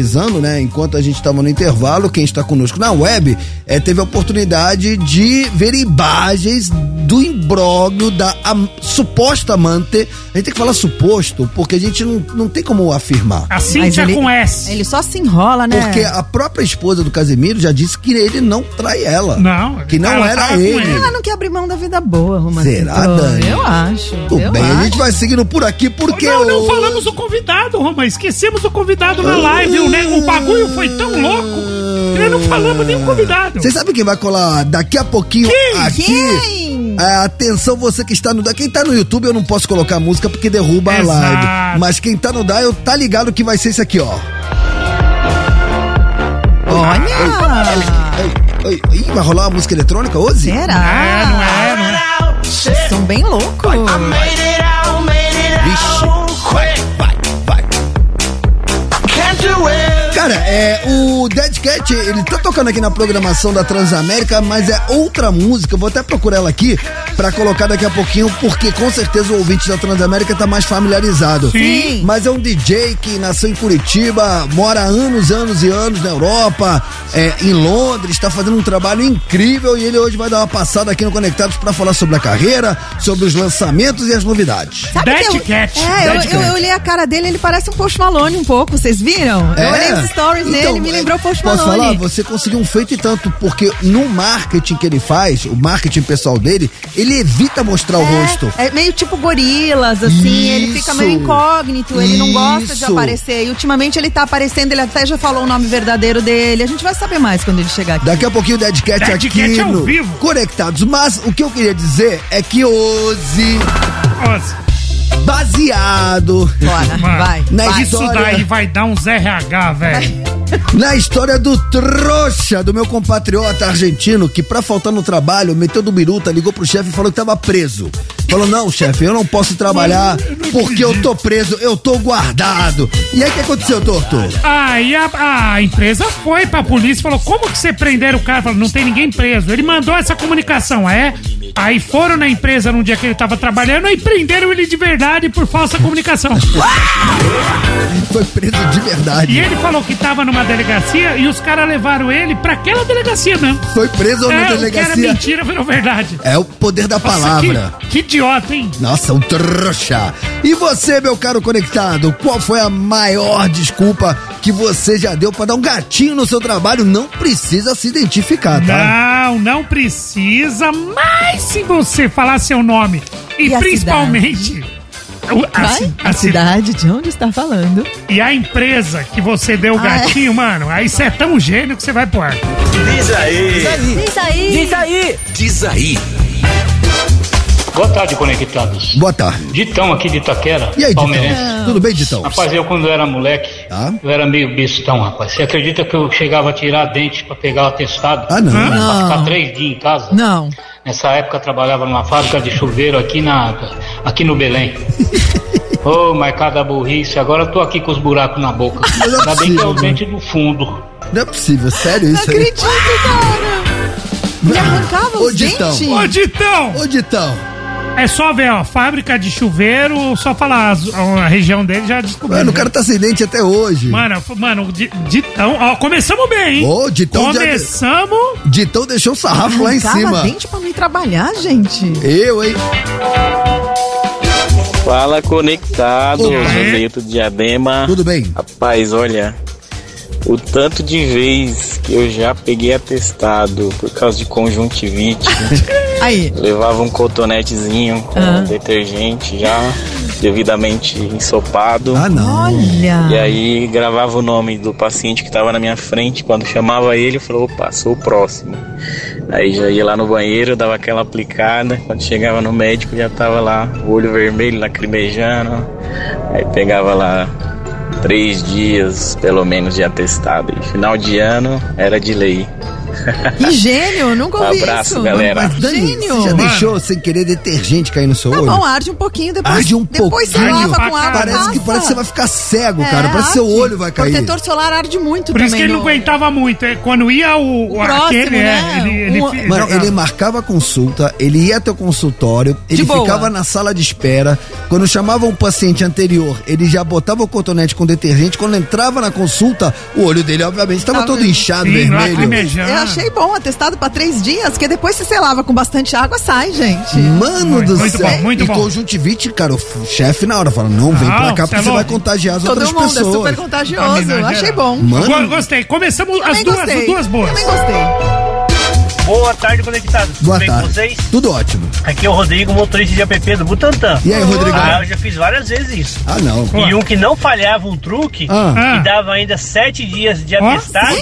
contextualizando, né? Enquanto a gente estava no intervalo, quem está conosco na web eh, teve a oportunidade de ver imagens do imbróglio da suposta amante. A gente tem que falar suposto, porque a gente não, não tem como afirmar. A Cíntia ele- com S. Ele só se enrola, né? Porque a própria esposa do Casemiro já disse que ele não trai ela. Não, Que não era tava com ele. Ela não quer abrir mão da vida boa, Romano. Será, Dani? Eu acho. Tudo eu bem, acho. a gente vai seguindo por aqui, porque. Não, não o- falamos do convidado, Roma. Esquecemos o convidado na live. O, ne- o bagulho foi tão louco que nós não falamos nem o convidado. Vocês sabem quem vai colar daqui a pouquinho aqui? Quem? É, atenção, você que está no. Quem tá no YouTube, eu não posso colocar música porque derruba a Exato. live. Mas quem tá no Dial tá ligado que vai ser isso aqui, ó. Olha! Oi, vai rolar uma música eletrônica hoje? É, não Será? é, não é. São bem loucos. Vixe. Cara, é, o Dead Cat, ele tá tocando aqui na programação da Transamérica, mas é outra música. Eu vou até procurar ela aqui pra colocar daqui a pouquinho, porque com certeza o ouvinte da Transamérica tá mais familiarizado. Sim. Mas é um DJ que nasceu em Curitiba, mora há anos, anos e anos na Europa, é, em Londres, está fazendo um trabalho incrível e ele hoje vai dar uma passada aqui no Conectados pra falar sobre a carreira, sobre os lançamentos e as novidades. Sabe Dead eu, Cat. É, eu, Dead eu, Cat. eu olhei a cara dele, ele parece um Post Malone um pouco, vocês viram? Eu olhei stories Então, dele, me lembrou Post Posso Malone. falar? Você conseguiu um feito e tanto, porque no marketing que ele faz, o marketing pessoal dele, ele evita mostrar o rosto. É, é meio tipo gorilas, assim, ele fica Isso. meio incógnito, ele não gosta de Isso. aparecer. E ultimamente ele tá aparecendo, ele até já falou o nome verdadeiro dele. A gente vai saber mais quando ele chegar aqui. Daqui a pouquinho o Dead Cat Dead aqui Cat ao no vivo. Conectados. Mas o que eu queria dizer é que hoje, Nossa, baseado Bora, mano, vai. Na vai. Isso história- daí vai dar uns RH, velho. na história do trouxa do meu compatriota argentino que pra faltar no trabalho meteu do biruta, ligou pro chefe e falou que tava preso. Falou: "Não, chefe, eu não posso trabalhar porque eu tô preso, eu tô guardado". E aí o que aconteceu, torto? Aí a, a empresa foi pra polícia e falou: como que você prenderam o cara? Falou, não tem ninguém preso. Ele mandou essa comunicação, é? Aí foram na empresa num dia que ele tava trabalhando e prenderam ele de verdade por falsa comunicação. Foi preso de E verdade. ele falou que tava numa delegacia e os caras levaram ele pra aquela delegacia mesmo. Foi preso na É, o que era delegacia. mentira virou verdade. É o poder da Nossa, palavra. que, que idiota, hein? Nossa, um trouxa. E você, meu caro conectado, qual foi a maior desculpa que você já deu pra dar um gatinho no seu trabalho? Não precisa se identificar, tá? Não, não precisa, mas se você falar seu nome e, E principalmente a, Vai? A a ci- cidade de onde está falando? E a empresa que você deu o Ah, é? gatinho, mano, aí você é tão gênio que você vai pro ar. Diz aí. Isso aí! Diz aí. Diz aí. Boa tarde, conectados. Boa tarde. Ditão aqui de Itaquera, E aí, palmeirense. Ditão? Tudo bem, Ditão? Rapaz, eu quando era moleque, Tá. eu era meio bestão, rapaz. Você acredita que eu chegava a tirar dente pra pegar o atestado? Ah, não. Pra ficar Não. três dias em casa? Não. Nessa época eu trabalhava numa fábrica de chuveiro aqui, na, aqui no Belém. Ô, mas cada burrice, agora eu tô aqui com os buracos na boca. Mas é Ainda bem que é possível, o né? dente do fundo. Não é possível, sério Não isso aí? acredito, cara! Me arrancava Ô, os Ditão. dentes. Ô, Ditão! Ô, Ditão. É só ver, ó, fábrica de chuveiro, só falar as- a região dele já descobriu. Mano, o cara tá sem dente até hoje. Mano, f- mano, Ditão, ó, começamos bem, hein? Ô, Ditão já- Começamos. Ditão deixou o sarrafo lá em Arrancava cima. dente pra não ir trabalhar, gente. Eu, hein? Fala conectado, Opa. Joselito Diadema. Tudo bem? Rapaz, olha, o tanto de vez que eu já peguei atestado por causa de conjuntivite, Aí. levava um cotonetezinho com Ah. detergente já devidamente ensopado. Ah, não. Olha. E aí gravava o nome do paciente que estava na minha frente. Quando chamava ele, falava, opa, sou o próximo. Aí já ia lá no banheiro, dava aquela aplicada. Quando chegava no médico, já tava lá, o olho vermelho, lacrimejando. Aí pegava lá três dias, pelo menos, de atestado. E final de ano era de lei. Que gênio, nunca ouvi Abraço, isso. galera. Mas, Dani, Gênio. você já Mano. deixou sem querer detergente cair no seu Tá olho? bom, arde um pouquinho, depois, Arde um depois você pouquinho. lava com água Parece que, parece que você vai ficar cego, É, cara. Parece que seu olho vai cair. Protetor solar arde muito Por isso que também. ele não aguentava muito. é, Quando ia o, O próximo, aquele, né? é, ele, ele Um- fi- Mano, ele marcava a consulta, ele ia até o consultório, ele boa. ficava na sala de espera. Quando chamava um paciente anterior, ele já botava o cotonete com detergente. Quando entrava na consulta, o olho dele, obviamente, estava Tava- todo inchado, Sim, vermelho. Achei bom, atestado pra três dias, porque depois se você lava com bastante água, sai, gente. Mano Muito, do muito céu. bom, muito e bom. conjuntivite, cara, o chefe na hora fala: não, vem Não, pra cá porque é você vai louco. contagiar as Todo outras mundo pessoas. é super contagioso. Achei geral. bom. Mano, Go- Gostei. Começamos as duas, gostei. as duas boas. Também gostei. Boa tarde, conectados. boa Tudo bem com tarde. vocês? Tudo ótimo. Aqui é o Rodrigo, motorista de app do Butantã. E aí, Rodrigão? Ah, eu já fiz várias vezes isso. Ah, não. E um que não falhava um truque Ah. e dava ainda sete dias de atestado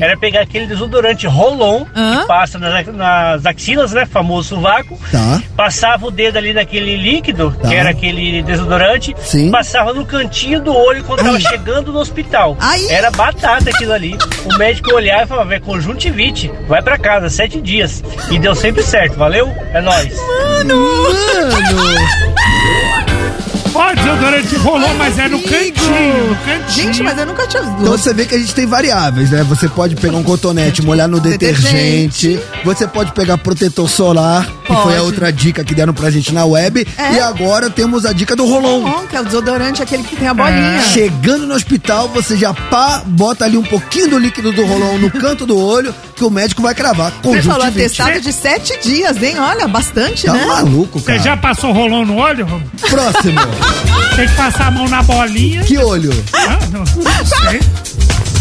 era pegar aquele desodorante Rolon Hã? que passa nas, nas axilas, né? Famoso sovaco. Tá. Passava o dedo ali naquele líquido, Tá. que era aquele desodorante, Sim. passava no cantinho do olho quando tava chegando no hospital. Ai. Era batata aquilo ali. O médico olhava e falava, é conjuntivite, vai pra casa, sete dias. E deu sempre certo, valeu? É nóis. Mano, Ó, desodorante rolou, mas é no cantinho. No cantinho. Gente, mas eu nunca tinha. então você vê que a gente tem variáveis, né? Você pode pegar um cotonete, molhar no detergente. Detergente. Você pode pegar protetor solar, que foi a Pode. outra dica que deram pra gente na web. É. E agora temos a dica do rolon. Bom, que é o desodorante, aquele que tem a bolinha. Chegando no hospital, você já pá, bota ali um pouquinho do líquido do rolão no canto do olho, que o médico vai cravar. Você falou atestado de sete dias, hein? Olha, bastante, Tá né? maluco, cara. Você já passou rolão no olho? Romulo? Próximo. Tem que passar a mão na bolinha. que olho? Ah, não, não sei.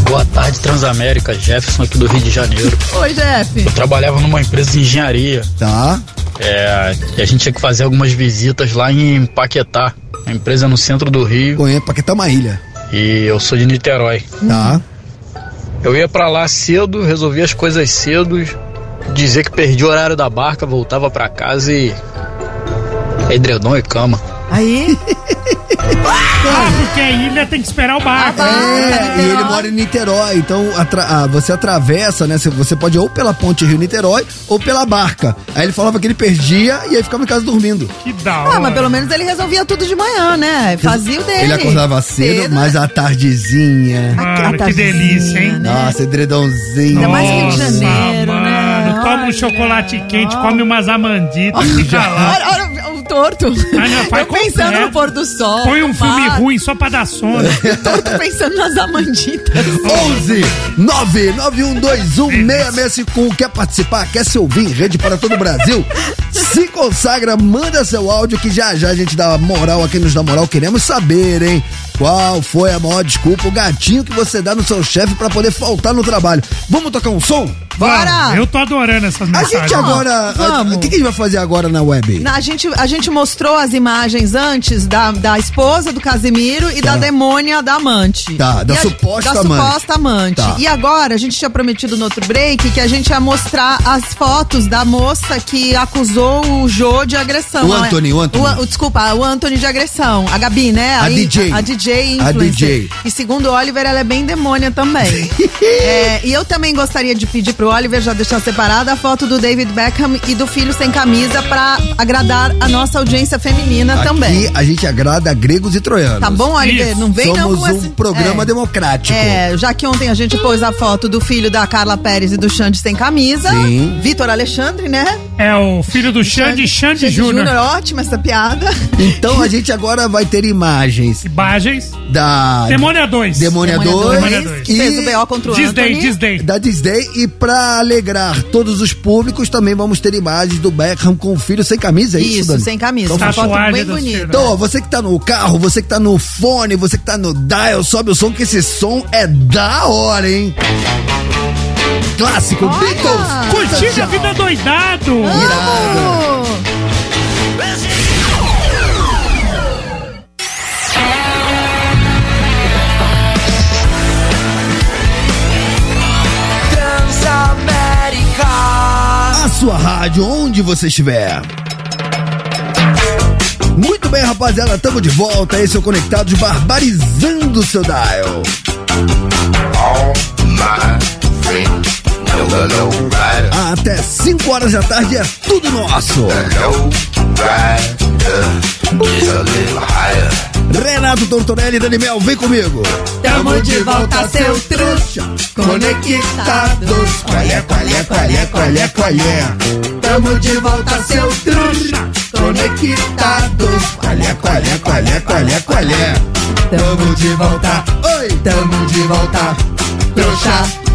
Boa tarde, Transamérica. Jefferson aqui do Rio de Janeiro. Oi, Jeff. Eu trabalhava numa empresa de engenharia. Tá. É, e a gente tinha que fazer algumas visitas lá em Paquetá, a empresa no centro do Rio. Conhece Paquetá é uma ilha. E eu sou de Niterói. Tá. Eu ia pra lá cedo, resolvia as coisas cedo, dizia que perdi o horário da barca, voltava pra casa e. Edredom e cama. Aí, Ah, porque a ilha tem que esperar o barco. É, e ele mora em Niterói, então atra- ah, você atravessa, né? Você- Você pode ir ou pela ponte Rio-Niterói ou pela barca. Aí ele falava que ele perdia e aí ficava em casa dormindo. Que da hora. ah, mas pelo menos ele resolvia tudo de manhã, né? Fazia o dele. Ele acordava cedo, mas à tardezinha. Mano, que tardezinha, delícia, hein? né? Nossa, edredãozinho. Ainda mais Rio de Nossa, Janeiro, mano. né? Toma um chocolate quente, come umas amanditas, fica lá. Olha, olha o torto. Ah, não, Eu pensando completo. no pôr do sol. Põe um filme Mas- ruim só pra dar sono. Torto pensando nas amanditas. 11 991216651. Quer participar? Quer se ouvir em rede para todo o Brasil? Se consagra, manda seu áudio que já já a gente dá moral aqui nos dá moral. Queremos saber, hein? Qual foi a maior desculpa, o gatinho que você dá no seu chefe para poder faltar no trabalho? Vamos tocar um som? Bora! Eu tô adorando essas A mensagens. gente agora. Vamos. O que, a gente vai fazer agora na web? Na- A gente, a gente mostrou as imagens antes da, da esposa do Casimiro e da demônia da amante. Tá, da E a- suposta da amante. suposta amante. Tá. E agora, a gente tinha prometido no outro break que a gente ia mostrar as fotos da moça que acusou o Jô de agressão. O Anthony, o Anthony. O, o- desculpa, o Anthony de agressão. A Gabi, né? A DJ. A DJ A influencer. DJ. E segundo o Oliver, ela é bem demônia também. É, e eu também gostaria de pedir pro Oliver já deixar separada a foto do David Beckham e do filho sem camisa pra agradar a nossa audiência feminina também. Aqui a gente agrada gregos e troianos. Tá bom, Oliver? Não vem não Somos com um esse... programa é. democrático. É, já que ontem a gente pôs a foto do filho da Carla Pérez e do Xande sem camisa. Sim. Vitor Alexandre, né? É o filho do Xande, Xande Júnior. Ótima essa piada. Então a gente agora vai ter imagens Imagens. da Demônia 2. Demônia Demônia 2 dois. Que fez o B.O. contra o Disney, Anthony. Disney. da Disney e pra alegrar todos os públicos também vamos ter imagens do Beckham com o filho sem camisa, é isso, Isso, Dani? sem camisa. Então, foto bem bonita. Então, ó, você que tá no carro, você que tá no fone, você que tá no dial, sobe o som que esse som é da hora, hein? Clássico, Olha! Beatles! Curtindo a vida doidado. Irado. Sua rádio, onde você estiver. Muito bem, rapaziada, tamo de volta. Esse é o Conectados Barbarizando o seu dial. Até 5 horas da tarde é tudo nosso. Renato Tortorelli e Dani Mel, vem comigo. Tamo de volta, seu trouxa. Conectados. Qual é, qual é, qual é, qual é, qual é? Tamo de volta, seu trouxa. Conectados. Qual é, qual é, qual é, qual é, qual é? Tamo de volta. Oi, tamo de volta. Trouxa.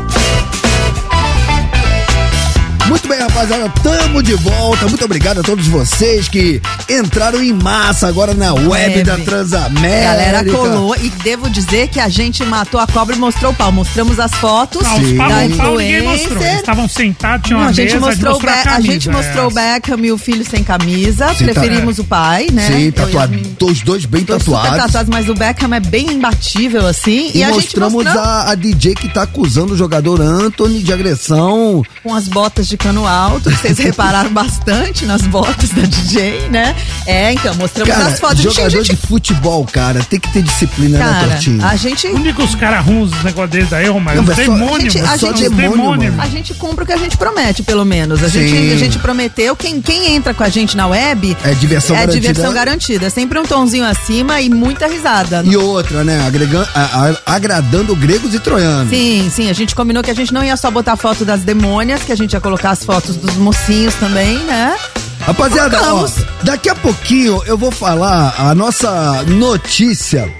Muito bem, rapaziada, tamo de volta. Muito obrigado a todos vocês que entraram em massa agora na web, Web. da Transamérica. Galera colou e devo dizer que a gente matou a cobra e mostrou o pau. Mostramos as fotos Não, os pau, da o pau ninguém mostrou. Eles influencer. estavam sentados, tinha uma Não, a gente mesa, mostrou, o, a camisa, gente mostrou o é. Beckham e o filho sem camisa. Sim, tá- Preferimos o pai, né? Sim, tatuado. Os dois bem super tatuados. tatuados, mas o Beckham é bem imbatível, assim. E, E, a gente mostramos mostrou a, a DJ que tá acusando o jogador Anthony de agressão. com as botas de cano alto, que vocês repararam bastante nas botas da DJ, né? É, então, mostramos Cara, as fotos. jogador gente, de futebol, cara, tem que ter disciplina, né, cara, Tortinho? a gente... O único os caras ruins dos negócios deles daí, mas Não, os mas só- demônios, gente- a gente- demônio. A gente cumpre o que a gente promete, pelo menos. A gente, a gente prometeu. Quem, quem entra com a gente na web É diversão é garantida. diversão garantida. É sempre um tonzinho acima e muita risada. E outra, né? agregan- a- a- agradando gregos e troianos. Sim, sim. A gente combinou que a gente não ia só botar foto das demônias, que a gente ia colocar as fotos dos mocinhos também, né? Rapaziada, ó, daqui a pouquinho eu vou falar a nossa notícia.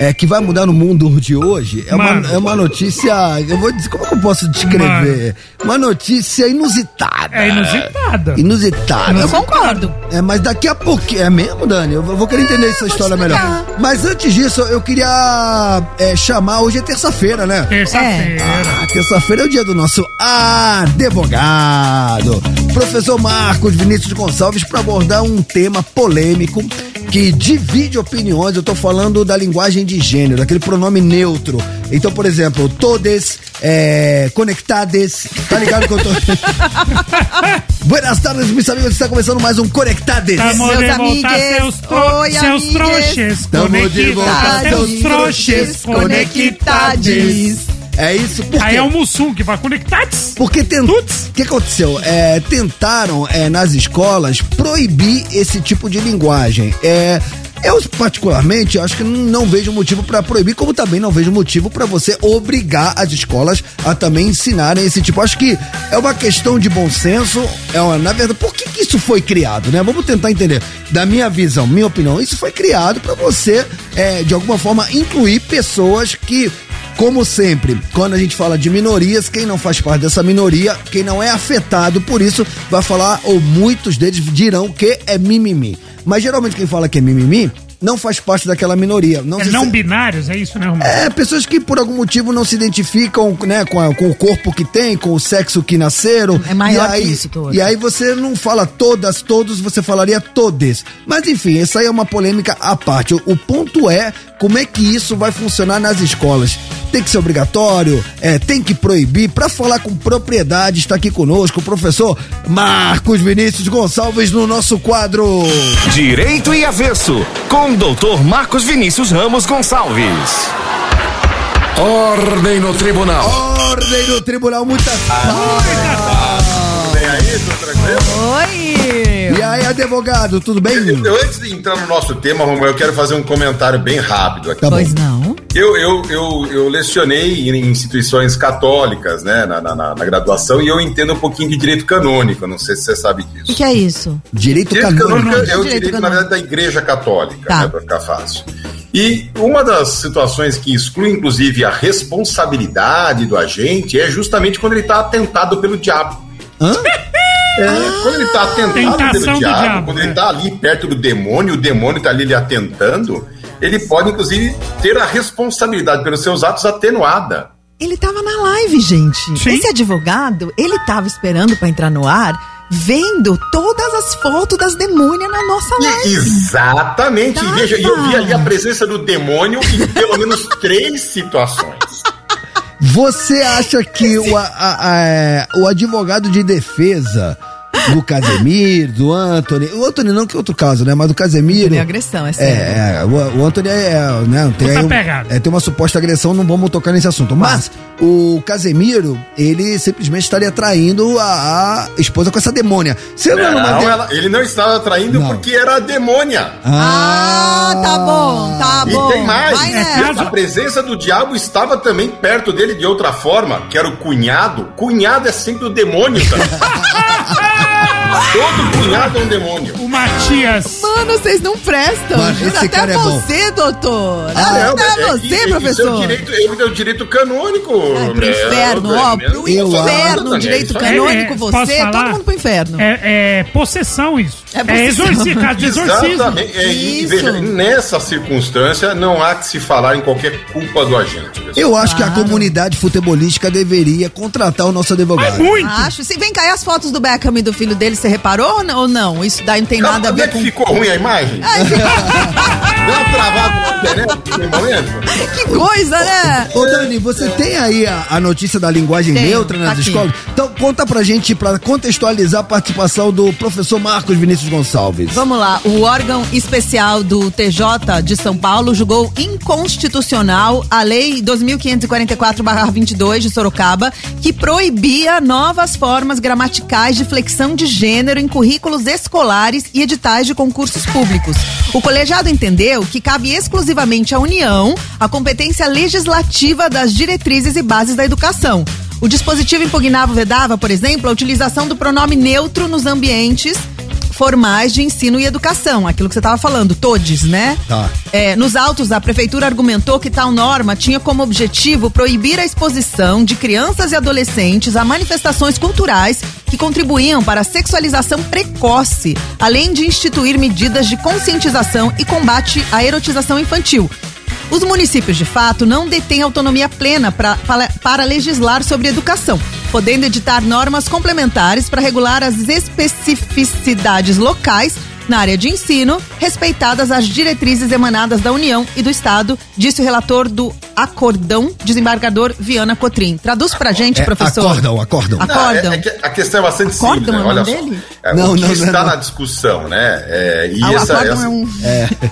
É, que vai mudar no mundo de hoje é uma, é uma notícia. Eu vou dizer. Como é que eu posso descrever? Uma notícia inusitada. É inusitada. Inusitada. Eu concordo. É, mas daqui a pouquinho. É mesmo, Dani? Eu vou querer entender essa história melhor. Mas antes disso, eu queria é, chamar. Hoje é terça-feira, né? Terça-feira. Ah, terça-feira é o dia do nosso advogado, professor Marcos Vinícius Gonçalves, para abordar um tema polêmico que divide opiniões. Eu tô falando da linguagem de gênero, aquele pronome neutro. Então, por exemplo, todes, é, conectades. Tá ligado que eu tô. Buenas tardes, meus amigos. Está começando mais um Conectades. Tamo Meus de volta, amigues. seus, tro Oi, seus trouxas. Tamo de volta, conectados, seus trouxas conectados. É isso, porque... Aí é o Mussum que vai conectados. Porque tem... o que aconteceu? É, tentaram é, nas escolas proibir esse tipo de linguagem. É, eu particularmente acho que não vejo motivo para proibir, como também não vejo motivo para você obrigar as escolas a também ensinarem esse tipo. Acho que é uma questão de bom senso. É uma, na verdade, por que, que isso foi criado, né? Vamos tentar entender. Da minha visão, minha opinião, isso foi criado para você, é, de alguma forma, incluir pessoas que como sempre, quando a gente fala de minorias, quem não faz parte dessa minoria, quem não é afetado por isso, vai falar, ou muitos deles dirão que é mimimi. Mas geralmente quem fala que é mimimi não faz parte daquela minoria. Não É não se- binários, é isso, né, Romano? é, pessoas que por algum motivo não se identificam né, com, a- com o corpo que tem, com o sexo que nasceram. É maior e aí, que isso, todo. E aí você não fala todas, todos, você falaria todes. Mas enfim, essa aí é uma polêmica à parte. O, o ponto é como é que isso vai funcionar nas escolas. Tem que ser obrigatório, é, tem que proibir. Para falar com propriedade, está aqui conosco o professor Marcos Vinícius Gonçalves no nosso quadro. Direito e Avesso, com o doutor Marcos Vinícius Ramos Gonçalves. Ordem no tribunal. Ordem no tribunal, muita tô tranquilo? Oi! E aí, advogado, tudo bem? Eu, antes de entrar no nosso tema, Romulo, eu quero fazer um comentário bem rápido aqui. Tá. Pois não. Eu, eu, eu, eu lecionei em instituições católicas, né, na, na, na- graduação, e eu entendo um pouquinho de direito canônico, não sei se você sabe O disso. que, que é isso? Direito Direito canônico. canônico é o Direito direito, na verdade, da igreja católica, Tá. né, pra ficar fácil. E uma das situações que exclui, inclusive, a responsabilidade do agente é justamente quando ele está atentado pelo diabo. Hã? É, quando ele está atentado pelo diabo, diabo, quando é. ele está ali perto do demônio, o demônio está ali lhe atentando, ele pode, inclusive, ter a responsabilidade pelos seus atos atenuada. Ele tava na live, gente. Sim. Esse advogado, ele tava esperando pra entrar no ar, vendo todas as fotos das demônias na nossa live. Exatamente. Tá, E veja, e eu vi tá. ali a presença do demônio em pelo menos três situações. Você acha que o, a- a- a- o advogado de defesa do Casemiro, do Anthony, o Anthony não que é outro caso, né? Mas do Casemiro. Tem agressão, é sério. É, é, o, o Anthony é, é, né, tem, um- é, tem uma suposta agressão, não vamos tocar nesse assunto. Mas o Casemiro, ele simplesmente estaria traindo a, a esposa com essa demônia. Você não, é Não, de- ela- ele não estava traindo Não. porque era a demônia. Ah, tá bom, tá E bom. tem mais. Vai É caso- A presença do diabo estava também perto dele de outra forma, que era o cunhado. Cunhado é sempre o demônio, tá? Todo cunhado é um demônio. O Matias. Mano, vocês não prestam. Mas esse Até cara é bom. você, doutor. Ah, não, Até é você, é professor. direito, ele é o direito canônico. Ai, pro né? inferno, ó, pro Eu inferno, direito É canônico, É, posso você, todo mundo pro inferno. É, é possessão isso. É É, exorcismo, caso de exorcismo. Exatamente. É, e, Isso. veja, nessa circunstância, não há que se falar em qualquer culpa do agente. pessoal. Eu acho que a comunidade futebolística deveria contratar o nosso advogado. Muito. Acho. Se vem cá, e as fotos do Beckham e do filho dele, você reparou ou não? Isso daí não tem Não, nada a é ver que com. ficou ruim a imagem? Deu uma travada na momento? Que coisa, né? Ô Dani, você tem aí a, a notícia da linguagem Tenho, neutra tá nas aqui. escolas? Então conta pra gente, pra contextualizar a participação do professor Marcos Vinícius Gonçalves. Vamos lá, o órgão especial do TJ de São Paulo julgou inconstitucional a Lei 2544-22 de Sorocaba, que proibia novas formas gramaticais de flexão de gênero em currículos escolares e editais de concursos públicos. O colegiado entendeu que cabe exclusivamente à União a competência legislativa das diretrizes e bases da educação. O dispositivo impugnava vedava, por exemplo, a utilização do pronome neutro nos ambientes formais de ensino e educação, aquilo que você estava falando, todes, né? Tá. É, nos autos, a prefeitura argumentou que tal norma tinha como objetivo proibir a exposição de crianças e adolescentes a manifestações culturais que contribuíam para a sexualização precoce, além de instituir medidas de conscientização e combate à erotização infantil. Os municípios, de fato, não detêm autonomia plena pra, para, para legislar sobre educação, podendo editar normas complementares para regular as especificidades locais na área de ensino, respeitadas as diretrizes emanadas da União e do Estado, disse o relator do Acordão, desembargador Viana Cotrim. Traduz pra gente, É, professor. acordam, acordam. Não, Acordam. é- é que a questão é bastante Acordam simples, né? é o Olha nome só. dele? É, Não, o que não, não, está não. na discussão, né? É, e Ah, essa, acordam essa- é um...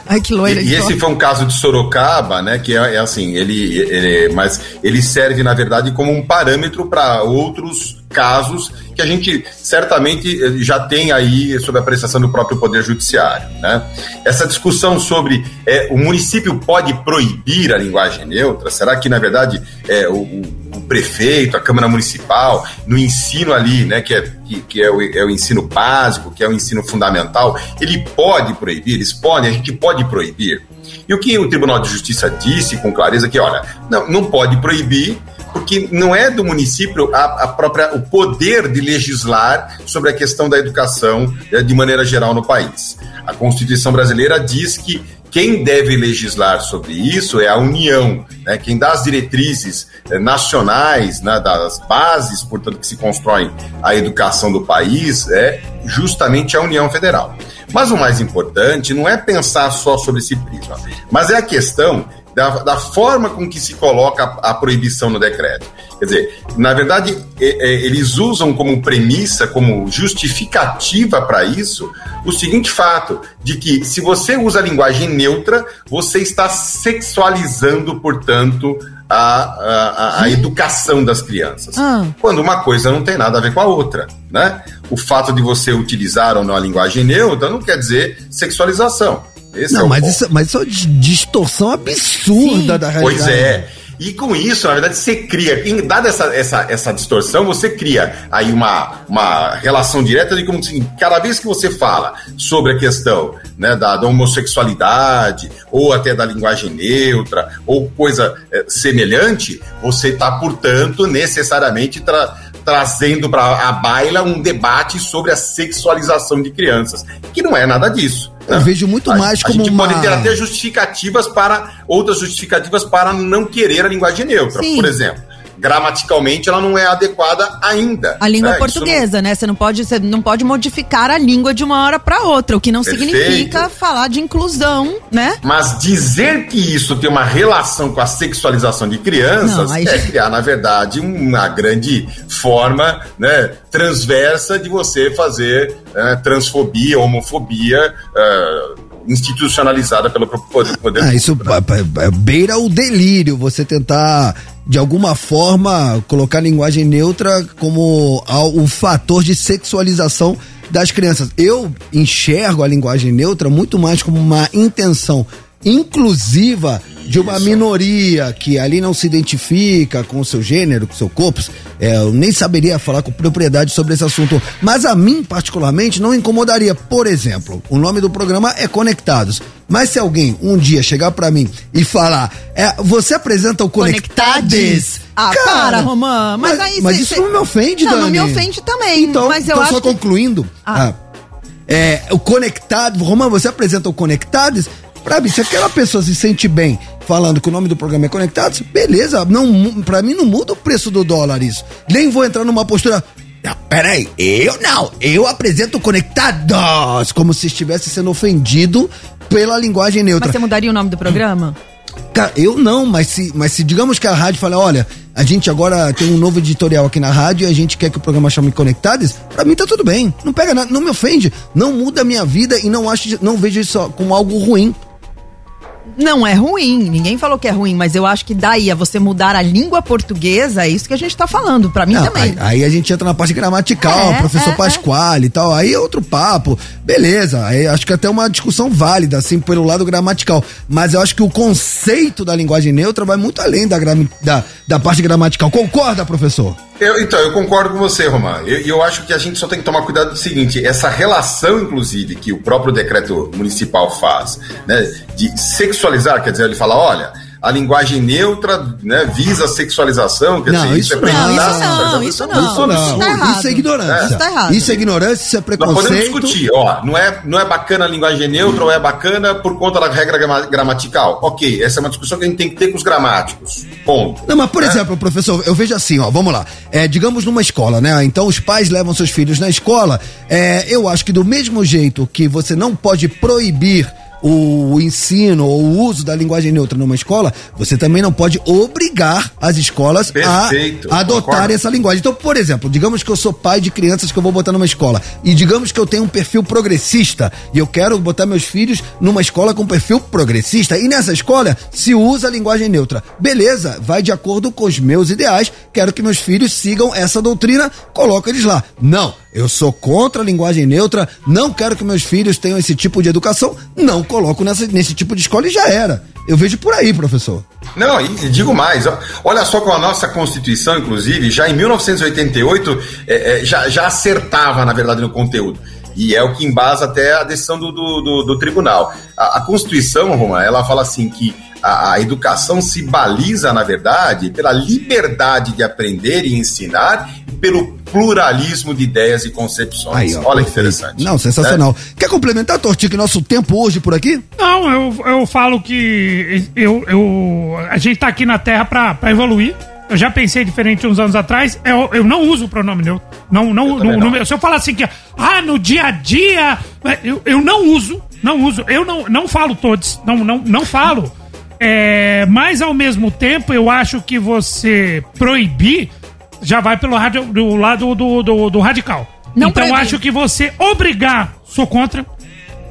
Ai, que loira. E, e esse foi um caso de Sorocaba, né? Que é, é assim, ele, ele- mas ele serve na verdade como um parâmetro para outros casos que a gente certamente eh, já tem aí sob a apreciação do próprio poder judiciário, né? Essa discussão sobre eh, o município pode proibir a linguagem neutra, será que na verdade é, o, o- o prefeito, a Câmara Municipal, no ensino ali, né, que é, que, que é, o, é o ensino básico, que é o ensino fundamental, ele pode proibir, eles podem, a gente pode proibir. E o que o Tribunal de Justiça disse com clareza é que, olha, não, não pode proibir, porque não é do município a, a própria o poder de legislar sobre a questão da educação eh, de maneira geral no país. A Constituição brasileira diz que, quem deve legislar sobre isso é a União, né? quem dá as diretrizes eh, nacionais, né, das bases, portanto, que se constroem a educação do país, é justamente a União Federal. Mas o mais importante não é pensar só sobre esse prisma, mas é a questão da, da forma com que se coloca a, a proibição no decreto. Quer dizer, na verdade, eles usam como premissa, como justificativa para isso, o seguinte fato: de que se você usa a linguagem neutra, você está sexualizando, portanto, a, a, a educação das crianças. Ah. Quando uma coisa não tem nada a ver com a outra, né? O fato de você utilizar ou não a linguagem neutra não quer dizer sexualização. Esse não, é mas, ponto. isso, mas isso é uma distorção absurda da realidade. Pois é. E com isso, na verdade, você cria, em- dada essa, essa, essa distorção, você cria aí uma, uma relação direta de como assim, cada vez que você fala sobre a questão né, da, da homossexualidade, ou até da linguagem neutra, ou coisa eh, semelhante, você está, portanto, necessariamente tra- trazendo para a baila um debate sobre a sexualização de crianças, que não é nada disso. Eu vejo muito A- mais a como gente uma- pode ter até justificativas para outras justificativas para não querer a linguagem neutra. Sim. Por exemplo, gramaticalmente ela não é adequada ainda. A língua né? Portuguesa, né? Você não pode, você não pode modificar a língua de uma hora para outra, o que não Perfeito. significa falar de inclusão, né? não- Mas dizer que isso tem uma relação com a sexualização de crianças Não, aí é criar, na verdade, uma grande forma né, transversa de você fazer eh, transfobia, homofobia eh, institucionalizada pelo próprio poder. poder Ah, isso ba- ba- beira o delírio, você tentar, de alguma forma, colocar a linguagem neutra como um fator de sexualização das crianças. Eu enxergo a linguagem neutra muito mais como uma intenção inclusiva de uma minoria que ali não se identifica com o seu gênero, com o seu corpo. É, eu nem saberia falar com propriedade sobre esse assunto. Mas a mim, particularmente, não incomodaria. Por exemplo, o nome do programa é Conectados. Mas se alguém um dia chegar pra mim e falar, é, você apresenta o Conectades? Ah, para, Romã. Mas, aí mas cê- isso cê- não me ofende, Não, Dani. não me ofende também. Então, mas eu então acho só que... concluindo. Ah. ah, é, o Conectado, Romão, você apresenta o Conectados? Pra mim, se aquela pessoa se sente bem falando que o nome do programa é Conectados, beleza. Não, pra mim não muda o preço do dólar isso. Nem vou entrar numa postura. Não, peraí, eu não, eu apresento Conectados, como se estivesse sendo ofendido pela linguagem neutra. Mas você mudaria o nome do programa? Cara, eu não, mas se, mas se digamos que a rádio fala, olha, a gente agora tem um novo editorial aqui na rádio e a gente quer que o programa chame Conectados, pra mim tá tudo bem. Não pega nada, não me ofende, não muda a minha vida e não acho, não vejo isso como algo ruim. Não é ruim, ninguém falou que é ruim, mas eu acho que daí a você mudar a língua portuguesa, é isso que a gente tá falando, pra mim Não, também. Aí, aí a gente entra na parte gramatical, É, professor é, Pasquale e tal, aí é outro papo. Beleza, aí acho que até uma discussão válida, assim, pelo lado gramatical. Mas eu acho que o conceito da linguagem neutra vai muito além da, da, da parte gramatical. Concorda, professor? Eu- então, eu concordo com você, Román. E eu, eu acho que a gente só tem que tomar cuidado do seguinte: essa relação, inclusive, que o próprio decreto municipal faz, né, de sexualizar, quer dizer, ele fala, olha. A linguagem neutra né, visa a sexualização, quer Não, dizer, isso é não, isso não, isso não. Isso não. Isso tá errado. Isso é ignorância. Isso tá errado. Isso é ignorância, isso é Nós preconceito. podemos discutir, ó, não é, não é bacana a linguagem neutra ou é bacana por conta da regra grama- gramatical. Ok, essa é uma discussão que a gente tem que ter com os gramáticos. Ponto. Não, mas por Né? exemplo, professor, eu vejo assim, ó, vamos lá. É, digamos numa escola, né? Então os pais levam seus filhos na escola. É, eu acho que do mesmo jeito que você não pode proibir o, ensino ou o uso da linguagem neutra numa escola, você também não pode obrigar as escolas Perfeito, a adotar concordo. essa linguagem. Então, por exemplo, digamos que eu sou pai de crianças que eu vou botar numa escola e digamos que eu tenho um perfil progressista e eu quero botar meus filhos numa escola com perfil progressista e nessa escola se usa a linguagem neutra. Beleza, vai de acordo com os meus ideais, quero que meus filhos sigam essa doutrina, coloco eles lá. Não, eu sou contra a linguagem neutra, não quero que meus filhos tenham esse tipo de educação, não coloco nessa, nesse tipo de escola e já era. Eu vejo por aí, professor. Não, e digo mais, olha só com a nossa Constituição, inclusive, já em 1988, é, é, já, já acertava, na verdade, no conteúdo. E é o que embasa até a decisão do, do, do- do tribunal. A, a Constituição, Roma, ela fala assim que a, a educação se baliza, na verdade, pela liberdade de aprender e ensinar e pelo pluralismo de ideias e concepções. Aí, ó, Olha que interessante. Não, sensacional. Quer complementar, Tortinho, que nosso tempo hoje por aqui? Não, eu, eu falo que eu, eu, a gente tá aqui na Terra pra, pra evoluir. Eu já pensei diferente uns anos atrás. Eu, eu não uso o pronome neutro. Não, não, também no- não. no- se eu falar assim que, ah, no dia a dia, eu, eu não uso, não uso. Eu não, não falo todos, não, não, não falo. É, mas ao mesmo tempo, eu acho que você proibir já vai pelo radio, do lado do, do, do radical. Não então eu proibir. acho que você obrigar, sou contra.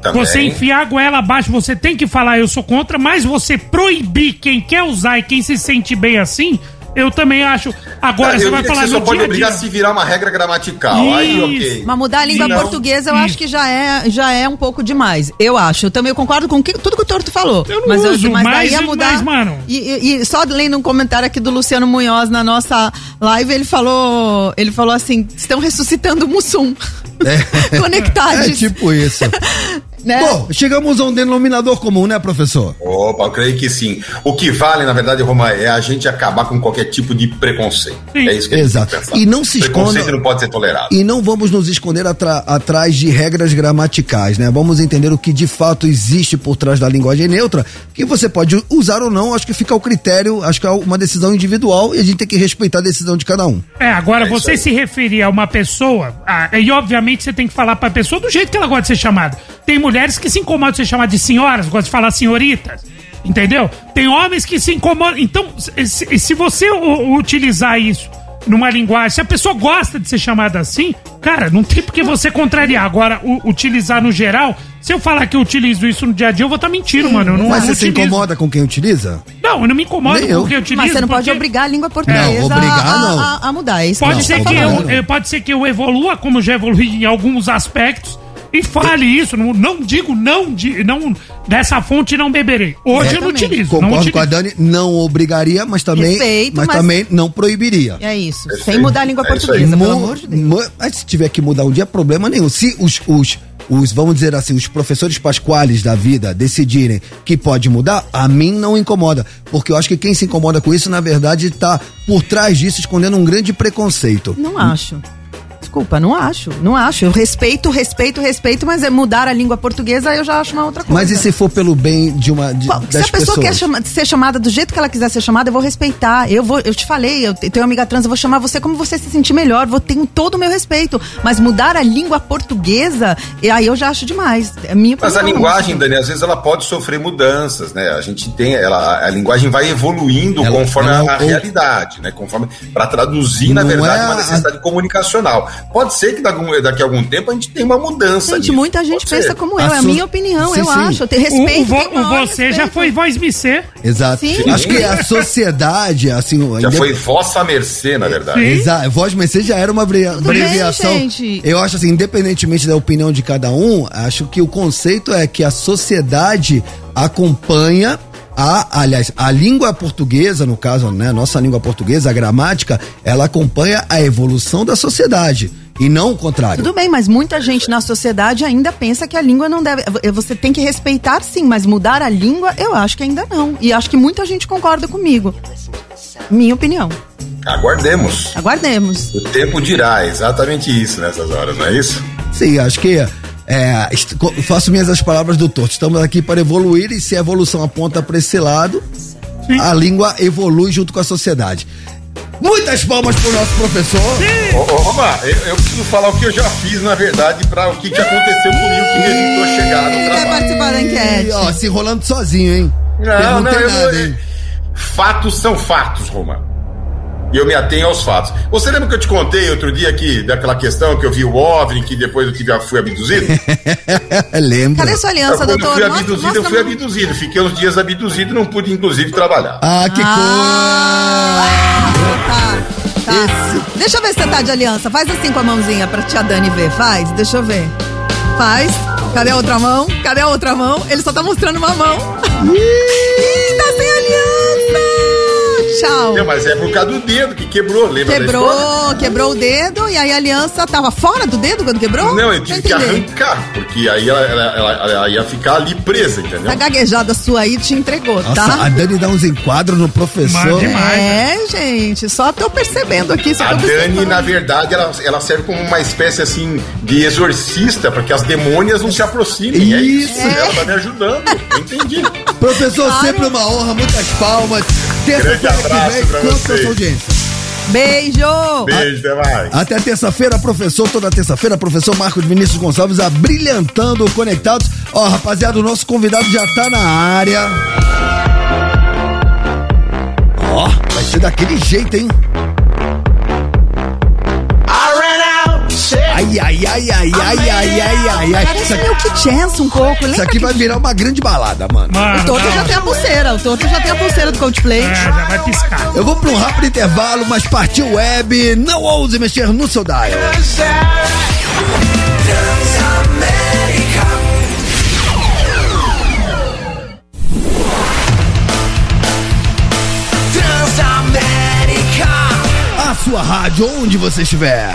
Também. Você enfiar a goela abaixo, você tem que falar eu sou contra, mas você proibir quem quer usar e quem se sente bem assim, eu também acho. Agora Ah, você eu vai diria que falar você só pode dia a obrigar a se virar uma regra gramatical. Aí, Isso. ok. Mas mudar a língua Não. portuguesa eu Isso. acho que já é, já é um pouco demais. Eu acho. Eu também concordo com que- tudo que o Torto falou. Eu não mas uso, mas mas- daí ia mudar. mas, mano- E, e- e só lendo um comentário aqui do Luciano Munhoz na nossa live, ele falou, ele falou assim: estão ressuscitando o Mussum. É Conectados. tipo isso. né? Bom, chegamos a um denominador comum, né, professor? Opa, eu creio que sim. O que vale, na verdade, Roma, é a gente acabar com qualquer tipo de preconceito. Sim. É isso que a gente Exato. tem que pensar. E não se Preconceito esconda- não pode ser tolerado. E não vamos nos esconder atra- atrás de regras gramaticais, né? Vamos entender o que de fato existe por trás da linguagem neutra, que você pode usar ou não, acho que fica ao critério, acho que é uma decisão individual e a gente tem que respeitar a decisão de cada um. É, agora É você aí. se referir a uma pessoa, ah, e obviamente você tem que falar pra pessoa do jeito que ela gosta de ser chamada. Tem mulheres que se incomodam de ser chamadas de senhoras, gostam de falar senhoritas. Entendeu? Tem homens que se incomodam. Então, se, se você utilizar isso numa linguagem, se a pessoa gosta de ser chamada assim, cara, não tem por que você contrariar. Agora, u- utilizar no geral, se eu falar que eu utilizo isso no dia a dia, eu vou estar mentindo, mano. Eu não, Mas não você se utilizo. incomoda com quem utiliza? Não, eu não me incomodo Nem com eu. o que eu utilizo. Mas você não pode porque- obrigar a língua portuguesa Não, obrigar, a, não. a- a mudar. É isso Pode que ser, eu tô que eu, eh, pode ser que eu evolua, como já evolui em alguns aspectos, e fale isso. Não, não digo não, di- não dessa fonte não beberei. Hoje eu não utilizo. não Concordo com a utilizo. Dani, não obrigaria, mas também, Respeito, mas, mas- também não proibiria. É isso. Sem mudar a língua É portuguesa, pelo amor de Deus. Mas se tiver que mudar um dia, problema nenhum. Se os, os, os, vamos dizer assim, os professores pasquales da vida decidirem que pode mudar, a mim não incomoda. Porque eu acho que quem se incomoda com isso, na verdade, tá por trás disso escondendo um grande preconceito. Não acho. Desculpa, não acho. Não acho. Eu respeito, respeito, respeito, mas é mudar a língua portuguesa eu já acho uma outra coisa. Mas e se for pelo bem de uma de, Qual- se a pessoa pessoas? quer chama- ser chamada do jeito que ela quiser ser chamada, eu vou respeitar. Eu vou, eu te falei, eu te- tenho uma amiga trans, eu vou chamar você como você se sentir melhor, vou ter todo o meu respeito. Mas mudar a língua portuguesa, e aí eu já acho demais. É minha Mas a linguagem, Dani, às vezes ela pode sofrer mudanças, né? A gente tem, ela, a linguagem vai evoluindo Ela- conforme ela- a, ou- realidade, né? Conforme para traduzir, na verdade, é uma a- necessidade comunicacional. Pode ser que daqui, daqui a algum tempo a gente tenha uma mudança. Gente, nisso, muita gente pode pensa ser. como eu, é a minha opinião, Sim, eu sim. acho. Eu tenho O, respeito. o, o maior você já respeito. foi voz me ser. Exato. Sim. Acho que a sociedade, assim. Já indep- foi vossa mercê, na verdade. Sim. Exato, voz mercê já era uma bem, abreviação. gente. Eu acho assim, independentemente da opinião de cada um, acho que o conceito é que a sociedade acompanha a, aliás, a língua portuguesa, no caso, né, a nossa língua portuguesa, a gramática, ela acompanha a evolução da sociedade e não o contrário. Tudo bem, mas muita gente na sociedade ainda pensa que a língua não deve. Você tem que respeitar sim, mas mudar a língua, eu acho que ainda não. E acho que muita gente concorda comigo. Minha opinião. Aguardemos. Aguardemos. O tempo dirá exatamente isso nessas horas, não é isso? Sim, acho que é, faço minhas as palavras do Torto. Estamos aqui para evoluir e se a evolução aponta para esse lado, a língua evolui junto com a sociedade. Muitas palmas pro nosso professor. Ô, ô, Roma, eu, eu preciso falar o que eu já fiz, na verdade, para o que, que aconteceu comigo que me evitou chegar no trabalho. participar da enquete? Ó, se enrolando sozinho, hein? Não, não, Perguntei eu nada, não. hein? Fatos são fatos, Roma. E eu me atenho aos fatos. Você lembra que eu te contei outro dia aqui daquela questão que eu vi o OVNI, que depois eu tive, fui abduzido? Lembra? Cadê sua aliança, Quando eu doutor? fui abduzido, mostra eu fui abduzido. Fiquei uns dias abduzido, não pude, inclusive, trabalhar. Ah, que Tá, tá. Deixa eu ver se você tá de aliança. Faz assim com a mãozinha pra tia Dani ver. Faz, deixa eu ver. Faz. Cadê a outra mão? Cadê a outra mão? Ele só tá mostrando uma mão. Ih, tá sem aliança! Tchau. Não, mas é por causa do dedo que quebrou, lembra? Quebrou, quebrou o dedo e aí a aliança tava fora do dedo quando quebrou? Não, eu tive que arrancar, porque aí ela, ela- ela- ela ia ficar ali presa, entendeu? A gaguejada sua aí te entregou, Nossa, tá? a Dani dá uns enquadros no professor. É, gente, só tô percebendo aqui. Só A tô Dani, na verdade, ela, ela serve como uma espécie assim de exorcista para que as demônias não se aproximem. É isso. Isso. Ela tá me ajudando. Eu entendi. Professor, sempre uma honra, muitas palmas. Terça-feira Grande abraço que vem, pra conta com a vocês. sua audiência. Beijo! Beijo, até mais. Até terça-feira, professor. Toda terça-feira, professor Marcos Vinícius Gonçalves abrilhantando o Conectados. Ó, rapaziada, o nosso convidado já tá na área. Ó, vai ser daquele jeito, hein? Ai, ai, ai, ai, ai, ai, ai, ai, ai. Parece Isso aqui, meio que chance um pouco. isso Lembra aqui que vai virar uma grande balada, mano. Mano, o Toto não. já tem a pulseira. O Toto já tem a pulseira do Coldplay. É, já vai piscar. Eu vou pra um rápido intervalo, mas partiu web. Não ouse mexer no seu dial. A sua rádio, onde você estiver.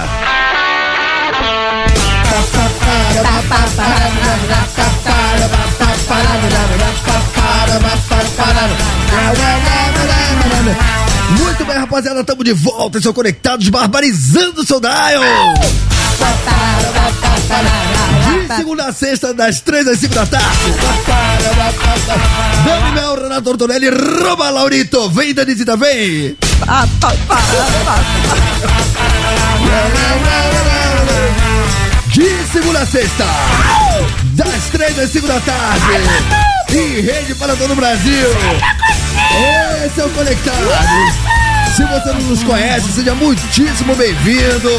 Muito bem, rapaziada, estamos de volta. São conectados, barbarizando o seu dial. De segunda a sexta, das três às cinco da tarde. Dani Mel, Renato Tortorelli, Roma Laurito. Vem, Danisita, vem. De segunda a sexta, das três às cinco da tarde. Em rede para todo o Brasil. Esse é o Conectados. Se você não nos conhece, seja muitíssimo bem-vindo.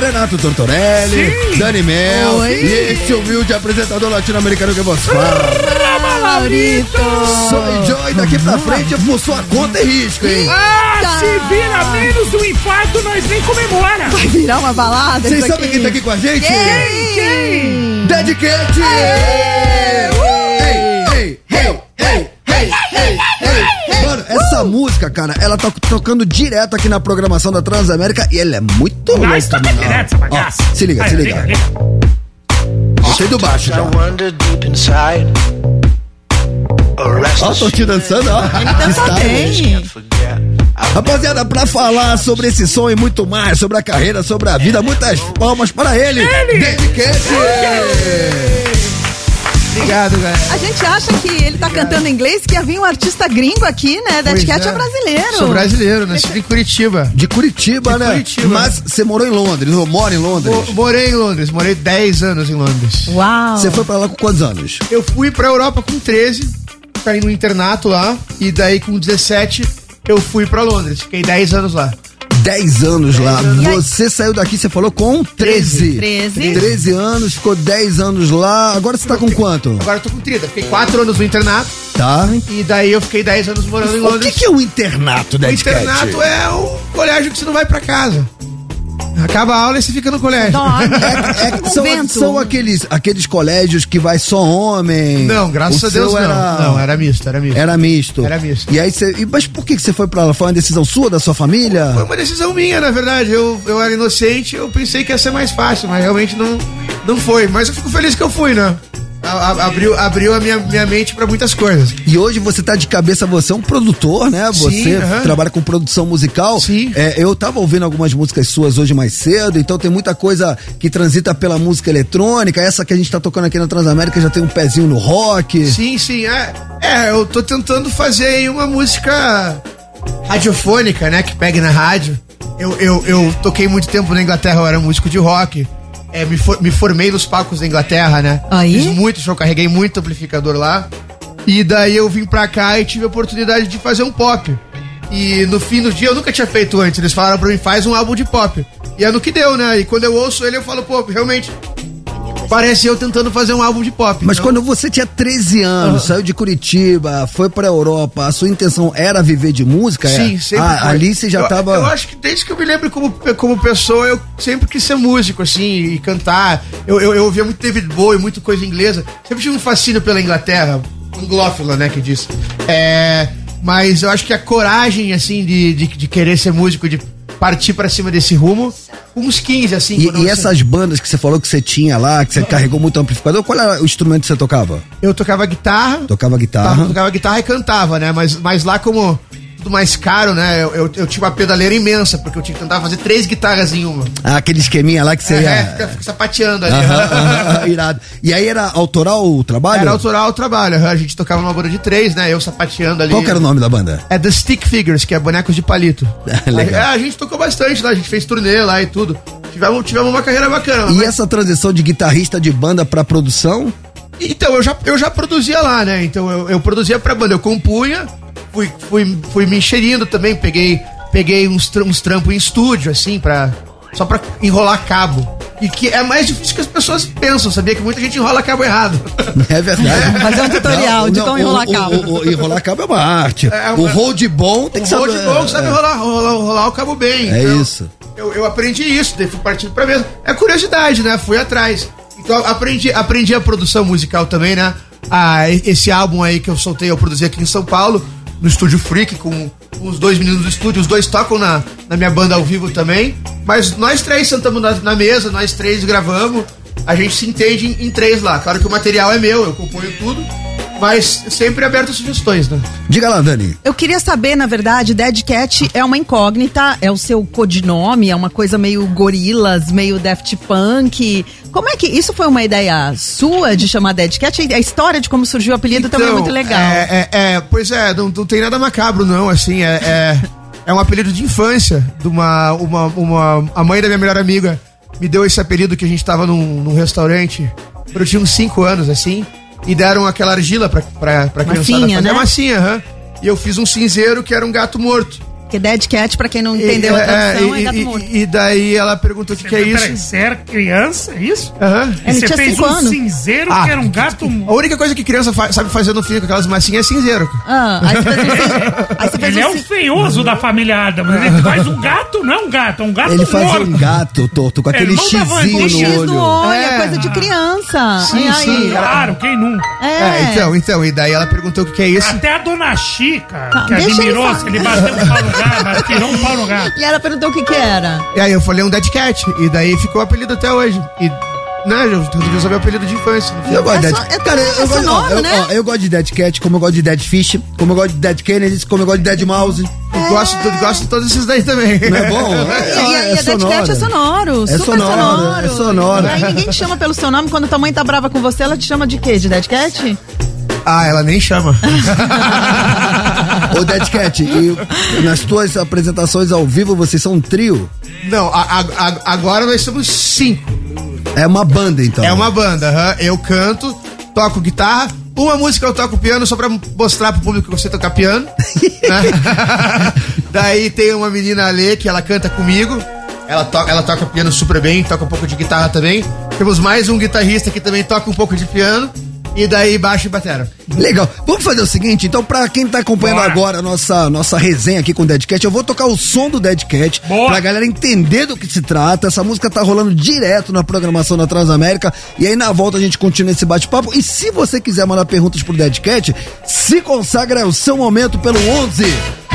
Renato Tortorelli, Sim. Dani Mel Oi. e esse humilde apresentador latino-americano que vos fala. Laurito! Soy Joy, daqui pra frente é por sua conta e risco, hein? Ah, se vira menos um infarto, nós nem comemora. Vai virar uma balada Vocês sabem quem tá aqui com a gente? Quem? Quem? Dead Cat! Ei, ei, ei, ei, Mano, essa música, cara, ela tá tocando direto aqui na programação da Transamérica e ela é muito louca, toca mano. direto essa bagaça. Ó, se liga, Aí, se liga. Gostei do baixo já. Ó, tô te dançando, ó. Dança Está- bem. Rapaziada, pra falar sobre esse som e muito mais, sobre a carreira, sobre a vida, muitas palmas para ele, Ele! David Cat! Obrigado, galera. A gente acha que ele tá cantando em inglês, que ia vir um artista gringo aqui, né? Dead Cat é. é. brasileiro. Sou brasileiro, nasci em Curitiba. De Curitiba, De né? Curitiba. Mas você morou em Londres, ou mora em Londres? Mo- Morei em Londres, morei 10 anos em Londres. Uau. Você foi pra lá com quantos anos? Eu fui pra Europa com 13, caí no internato lá, e daí com 17 eu fui pra Londres. Fiquei 10 anos lá. 10 anos lá. Você saiu daqui, você falou com 13. 13. 13 anos, ficou 10 anos lá. Agora você tá com quanto? Agora eu tô com 30. Fiquei 4 anos no internato, Tá. e daí eu fiquei 10 anos morando em O Londres. que, que é o internato, O Dead internato é o colégio que você não vai pra casa. Acaba a aula e você fica no colégio. Dorme. É, é são, são aqueles, aqueles colégios que vai só homem. Não, graças O a Deus não. Era, Não, era misto, era misto. era misto. Era misto. E aí você. Mas por que que você foi pra lá? Foi uma decisão sua, da sua família? Foi uma decisão minha, na verdade. Eu, eu era inocente, eu pensei que ia ser mais fácil, mas realmente não, não foi. Mas eu fico feliz que eu fui, né? A- abriu, abriu a minha, minha mente pra muitas coisas. E hoje você tá de cabeça, você é um produtor, né? Sim, Você aham. trabalha com produção musical. Sim. É, eu tava ouvindo algumas músicas suas hoje mais cedo, então tem muita coisa que transita pela música eletrônica. Essa que a gente tá tocando aqui na Transamérica já tem um pezinho no rock. Sim, sim. É, é eu tô tentando fazer aí uma música radiofônica, né? Que pegue na rádio. Eu, eu, eu toquei muito tempo na Inglaterra, eu era músico de rock. É, me, for- me formei nos palcos da Inglaterra, né? Aí? Fiz muito show, carreguei muito amplificador lá. E daí eu vim pra cá e tive a oportunidade de fazer um pop. E no fim do dia eu nunca tinha feito antes. Eles falaram pra mim, faz um álbum de pop. E é no que deu, né? E quando eu ouço ele, eu falo, pô, realmente. Parece eu tentando fazer um álbum de pop. Mas Então- quando você tinha 13 anos, saiu de Curitiba, foi pra Europa, a sua intenção era viver de música? Sim, é? sempre ah. Ali você já eu, tava. Eu acho que desde que eu me lembro como, como pessoa, eu sempre quis ser músico, assim, e cantar. Eu, eu, eu ouvia muito David Bowie, muito coisa inglesa. Sempre tive um fascínio pela Inglaterra, anglófila, né, que diz. É, Mas eu acho que a coragem, assim, de, de, de querer ser músico, de partir pra cima desse rumo, uns 15, assim. E, e essas bandas que você falou que você tinha lá, que você carregou muito amplificador, qual era o instrumento que você tocava? Eu tocava guitarra, Tocava guitarra. Tava- tocava guitarra e cantava, né? Mas, mas lá, como tudo mais caro, né? Eu, eu, eu tinha uma pedaleira imensa, porque eu tinha que tentar fazer três guitarras em uma. Ah, aquele esqueminha lá que você É, ia. fica, fica sapateando ali. Aham, aham, irado. E aí era autoral o trabalho? Era autoral o trabalho. A gente tocava numa banda de três, né? Eu sapateando ali. Qual que era o nome da banda? É The Stick Figures, que é bonecos de palito. Legal. É, a gente tocou bastante lá, a gente fez turnê lá e tudo. Tivemos, tivemos uma carreira bacana. E mas- essa transição de guitarrista de banda pra produção? Então, eu já, eu já produzia lá, né? Então, eu, eu produzia pra banda, eu compunha, fui, fui, fui me encherindo também, peguei, peguei uns, uns trampos em estúdio, assim, pra, só pra enrolar cabo. E que é mais difícil que as pessoas pensam, sabia? Que muita gente enrola cabo errado. É verdade. Fazer um tutorial de como enrolar o- cabo. O, o- enrolar cabo é uma arte. É, o hold bom tem que o hold saber. bom sabe é. enrolar, enrolar, enrolar o cabo bem. É Então, isso. Eu, eu aprendi isso, daí fui partindo pra mesmo. É curiosidade, né? Fui atrás. Então aprendi, aprendi a produção musical também, né? Ah, esse álbum aí que eu soltei, eu produzi aqui em São Paulo, no Estúdio Freak, com, com os dois meninos do estúdio. Os dois tocam na, na minha banda ao vivo também. Mas nós três sentamos na, na mesa, nós três gravamos. A gente se entende em, em três lá. Claro que o material é meu, eu componho tudo. Mas sempre aberto a sugestões, né? Diga lá, Dani. Eu queria saber, na verdade, Dead Cat é uma incógnita, é o seu codinome, é uma coisa meio gorilas, meio Daft Punk. Como é que isso foi uma ideia sua de chamar Dead Cat? A história de como surgiu o apelido também é Então, muito legal. É, é, é, pois é, não, não tem nada macabro, não, assim, é, é, é um apelido de infância de uma, uma, uma. A mãe da minha melhor amiga me deu esse apelido que a gente tava num, num restaurante quando eu tinha uns 5 anos, assim, e deram aquela argila pra, pra, pra criançada Massinha, fazer né? a massinha, aham. E eu fiz um cinzeiro que era um gato morto. Porque Dead Cat, pra quem não entendeu E- a tradução, é, e, gato e- morto. e daí ela perguntou o que, que é Peraí, isso. você era criança, é isso? Aham. E Ele você fez um anos. cinzeiro Ah, que era um gato A única coisa que criança fa- sabe fazer no fim com aquelas massinhas é cinzeiro. Ah, aí você fez um, aí você fez Ele um é o feioso da família Adams. Ele faz um gato, não é um gato, é um gato Ele fazia morto. um gato torto com É, aquele xizinho no X olho. no olho, é É. coisa de criança. Sim, sim. Claro, quem nunca? É. É, então, então, e daí ela perguntou o que, que é isso. Até a dona Chica, que admirou, ele ele bateu um pau no gato, tirou um pau no gato. E ela perguntou o que que era. E aí eu falei um Dead Cat. E daí ficou o apelido até hoje. E, né, eu resolvi saber o apelido de infância. Eu gosto de É Dead só- é Cara, eu, é eu gosto, ó, eu, né? ó, eu gosto de Dead Cat, como eu gosto de Dead Fish, como eu gosto de Dead Kennedys, como eu gosto de Dead Mouse. Eu gosto, eu gosto de todos esses daí também. Não é bom? E, e, É, e a Dead Cat é sonoro, É super sonoro, sonoro. é sonoro. Aí ninguém te chama pelo seu nome. Quando tua mãe tá brava com você, ela te chama de quê? De Dead Cat? Ah, ela nem chama. Ô Dead Cat, e nas tuas apresentações ao vivo vocês são um trio? Não, a- a- agora nós somos cinco. É uma banda então. É uma banda, aham. eu canto, toco guitarra. Uma música eu toco piano só pra mostrar pro público que sei tocar piano. né? Daí tem uma menina ali que ela canta comigo. Ela, to ela toca piano super bem, toca um pouco de guitarra também. Temos mais um guitarrista que também toca um pouco de piano. E daí baixo e batera. Legal. Vamos fazer o seguinte, então, pra quem tá acompanhando Bora. agora a nossa, nossa resenha aqui com o Dead Cat, eu vou tocar o som do Dead Cat Boa. pra galera entender do que se trata. Essa música tá rolando direto na programação da Transamérica. E aí na volta a gente continua esse bate-papo. E se você quiser mandar perguntas pro Dead Cat, se consagra é o seu momento pelo 11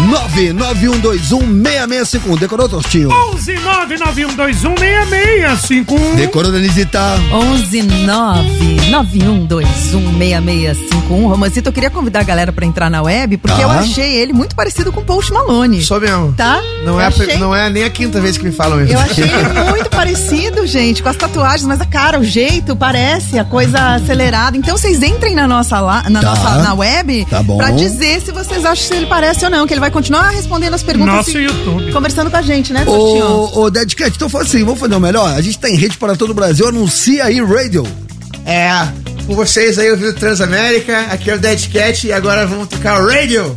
991216651. Decorou, Tostinho? 11 99121 6651. Decorou, Denisita? 11 991216651. Romancito, eu queria convidar a galera pra entrar na web, porque Tá. eu achei ele muito parecido com o Post Malone. Sou mesmo. Tá? Não Eu é, achei- não é nem a quinta vez que me falam isso. Eu achei ele muito parecido, gente, com as tatuagens, mas a cara, o jeito, parece, a coisa acelerada. Então vocês entrem na nossa, lá, na, Tá. nossa na web Tá bom. pra dizer se vocês acham se ele parece ou não, que ele vai continuar respondendo as perguntas Nosso e YouTube. conversando com a gente, né? Ô, ô, Dead Cat, então faz assim, vamos fazer o melhor. A gente tá em rede para todo o Brasil, anuncia aí Radio. É, com vocês aí, eu vi o Transamérica, aqui é o Dead Cat e agora vamos tocar o Radio.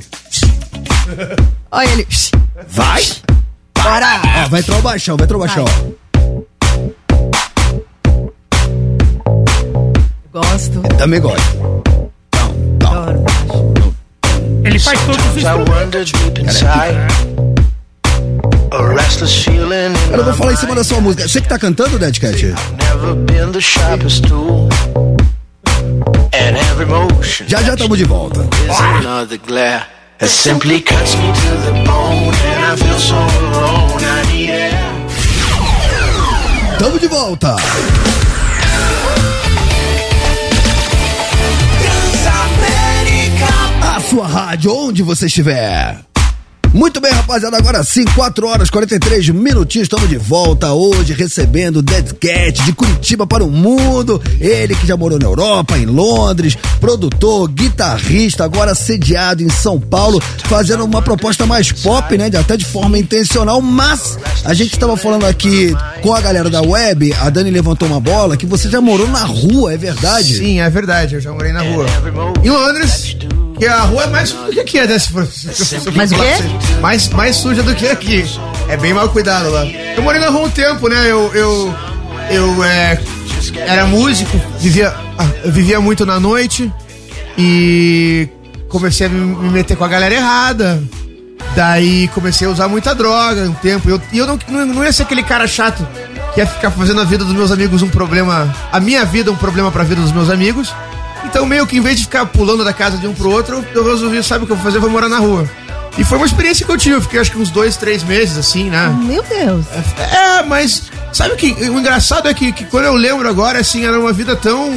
Olha ele. Vai! Bora! Ó, vai entrar o baixão, vai entrar o baixão. Gosto. Também gosto. Adoro. Ele faz todos os instrumentos. Cara, eu vou falar em cima da sua música. Você que tá cantando, Dead Cat? Never been the sharpest tool. Já já tamo de volta. is another glare. It simply cuts me to the bone, and I feel so alone. I need air. Tamo de volta. A sua rádio, onde você estiver. Muito bem, rapaziada, agora sim, 4 horas 43 minutinhos, estamos de volta hoje recebendo o Dead Cat de Curitiba para o mundo. Ele que já morou na Europa, em Londres, produtor, guitarrista, agora sediado em São Paulo, fazendo uma proposta mais pop, né, de- até de forma intencional, mas a gente estava falando aqui com a galera da web, a Dani levantou uma bola, que você já morou na rua, é verdade? Sim, é verdade, eu já morei na rua. Em Londres, que a rua é mais suja do que aqui, né? Se for, se eu- eu Mais o quê? Mais, mais suja do que aqui. É bem mal cuidado lá. Eu morei na rua um tempo, né? Eu, eu, eu é, era músico, vivia, ah, eu vivia muito na noite e comecei a me me meter com a galera errada. Daí comecei a usar muita droga um tempo. Eu- E eu, não, não, não ia ser aquele cara chato que ia ficar fazendo a vida dos meus amigos um problema. A minha vida um problema pra vida dos meus amigos. Então, meio que em vez de ficar pulando da casa de um pro outro, eu resolvi, sabe o que eu vou fazer? Eu vou morar na rua. E foi uma experiência que eu tive. Eu fiquei acho que uns dois, três meses, assim, né? Meu Deus. É, mas sabe o que? O engraçado é que, que quando eu lembro agora, assim, era uma vida tão.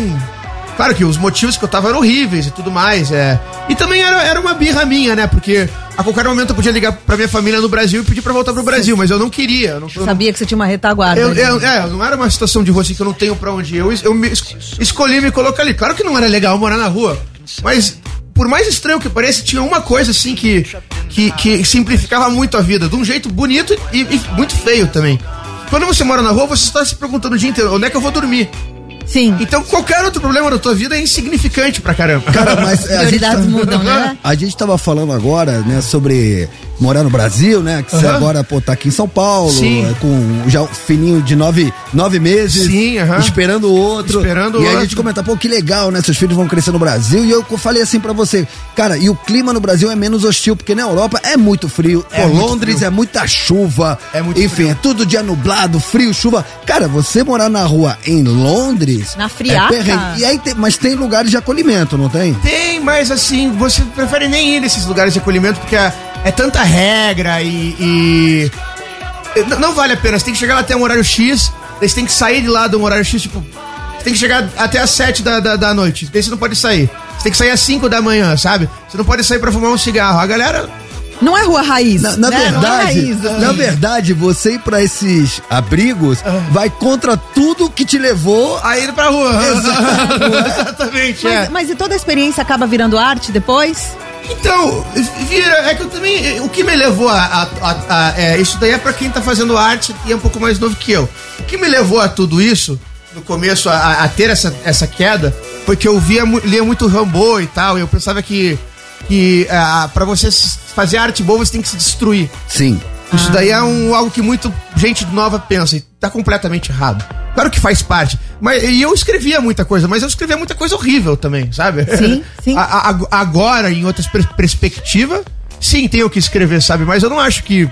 Claro que os motivos que eu tava eram horríveis e tudo mais, é. E também era, era uma birra minha, né? Porque a qualquer momento eu podia ligar pra minha família no Brasil e pedir pra voltar pro Brasil, mas eu não queria. Eu não, eu Sabia que você tinha uma retaguarda. eu, eu- é, não era uma situação de rua assim que eu não tenho pra onde ir. Eu, eu me es- escolhi me colocar ali. Claro que não era legal morar na rua, mas por mais estranho que pareça, tinha uma coisa assim que, que, que simplificava muito a vida, de um jeito bonito e, e muito feio também. Quando você mora na rua, você está se perguntando o dia inteiro onde é que eu vou dormir. Sim. Então qualquer outro problema da tua vida é insignificante pra caramba. Cara, mas é, a gente, Prioridades tá- mudam, né? a gente tava falando agora, né, sobre morar no Brasil, né? Que você Aham. agora, pô, tá aqui em São Paulo, Sim. é, com já um filhinho de nove, nove meses. Sim, aham. Esperando o outro. Esperando e o aí a outro. gente comenta, pô, que legal, né? Seus filhos vão crescer no Brasil. E eu falei assim pra você, cara, e o clima no Brasil é menos hostil, porque na Europa é muito frio. É pô, muito Londres frio. é muita chuva. É muito Enfim, frio. é tudo dia nublado, frio, chuva. Cara, você morar na rua em Londres. Na friaca? É e aí tem- mas tem lugares de acolhimento, não tem? Tem, mas assim, você prefere nem ir nesses lugares de acolhimento porque é, é tanta regra e. e- Não vale a pena, você tem que chegar lá até um horário X, daí você tem que sair de lá de um horário X, tipo. Você tem que chegar até às 7 da, da, da noite, daí você não pode sair. Você tem que sair às 5 da manhã, sabe? Você não pode sair pra fumar um cigarro. A galera. Não é rua raiz. Na, na né? Não é verdade, raiz, assim. na verdade, você ir pra esses abrigos vai contra tudo que te levou A ir pra rua. Exato. Exatamente, Mas, é. mas e toda a experiência acaba virando arte depois? Então, vira, é que eu também. O que me levou a. a- a- a- é, isso daí é pra quem tá fazendo arte e é um pouco mais novo que eu. O que me levou a tudo isso, no começo, a, ter essa, essa queda, foi que eu via, lia muito Rambo e tal, e eu pensava que. Que ah, pra você fazer arte boa, você tem que se destruir. Sim. Isso daí é um, algo que muito gente nova pensa e tá completamente errado. Claro que faz parte. Mas, e eu escrevia muita coisa, mas eu escrevia muita coisa horrível também, sabe? Sim, sim. A- a- ag- agora, em outras per perspectivas, sim, tenho que escrever, sabe? Mas eu não acho que,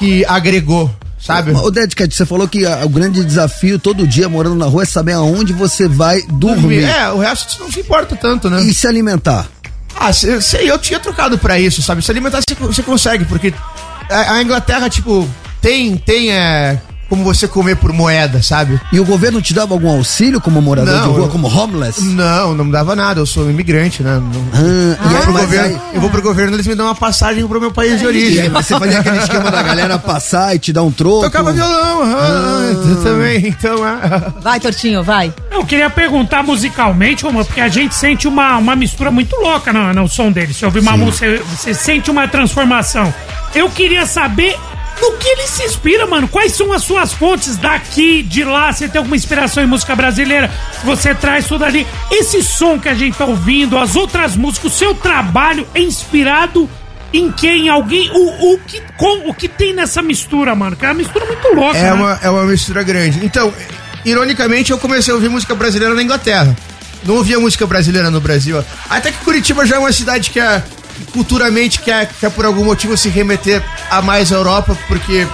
que agregou, sabe? Ô, Dedcat, você falou que a- o grande desafio todo dia morando na rua é saber aonde você vai dormir. É, o resto não se importa tanto, né? E se alimentar. Ah, sei, eu tinha trocado pra isso, sabe? Se alimentar você, consegue, porque a Inglaterra, tipo, tem, tem é, como você comer por moeda, sabe? E o governo te dava algum auxílio como morador Não, de rua, eu- como homeless? Não, não me dava nada, eu sou imigrante, né? Não- Ah, e aí, pro governo, aí- eu vou pro governo, eles me dão uma passagem pro meu país de E origem. aí você fazia aquele esquema da galera passar e te dar um troco. Tocava violão, aham, Ah. também, então, ah. Vai, Tortinho, vai. Eu queria perguntar musicalmente, porque a gente sente uma, uma mistura muito louca no, no som dele. Se ouvir uma música, você sente uma transformação. Eu queria saber no que ele se inspira, mano. Quais são as suas fontes daqui, de lá? Você tem alguma inspiração em música brasileira? Você traz tudo ali. Esse som que a gente tá ouvindo, as outras músicas, o seu trabalho é inspirado em quem? Em alguém? O, o, que, com, o que tem nessa mistura, mano? Que é uma mistura muito louca, É né? uma, é uma mistura grande. Então, ironicamente, eu comecei a ouvir música brasileira na Inglaterra. Não ouvia música brasileira no Brasil. Até que Curitiba já é uma cidade que é culturalmente quer, quer por algum motivo se remeter a mais Europa, porque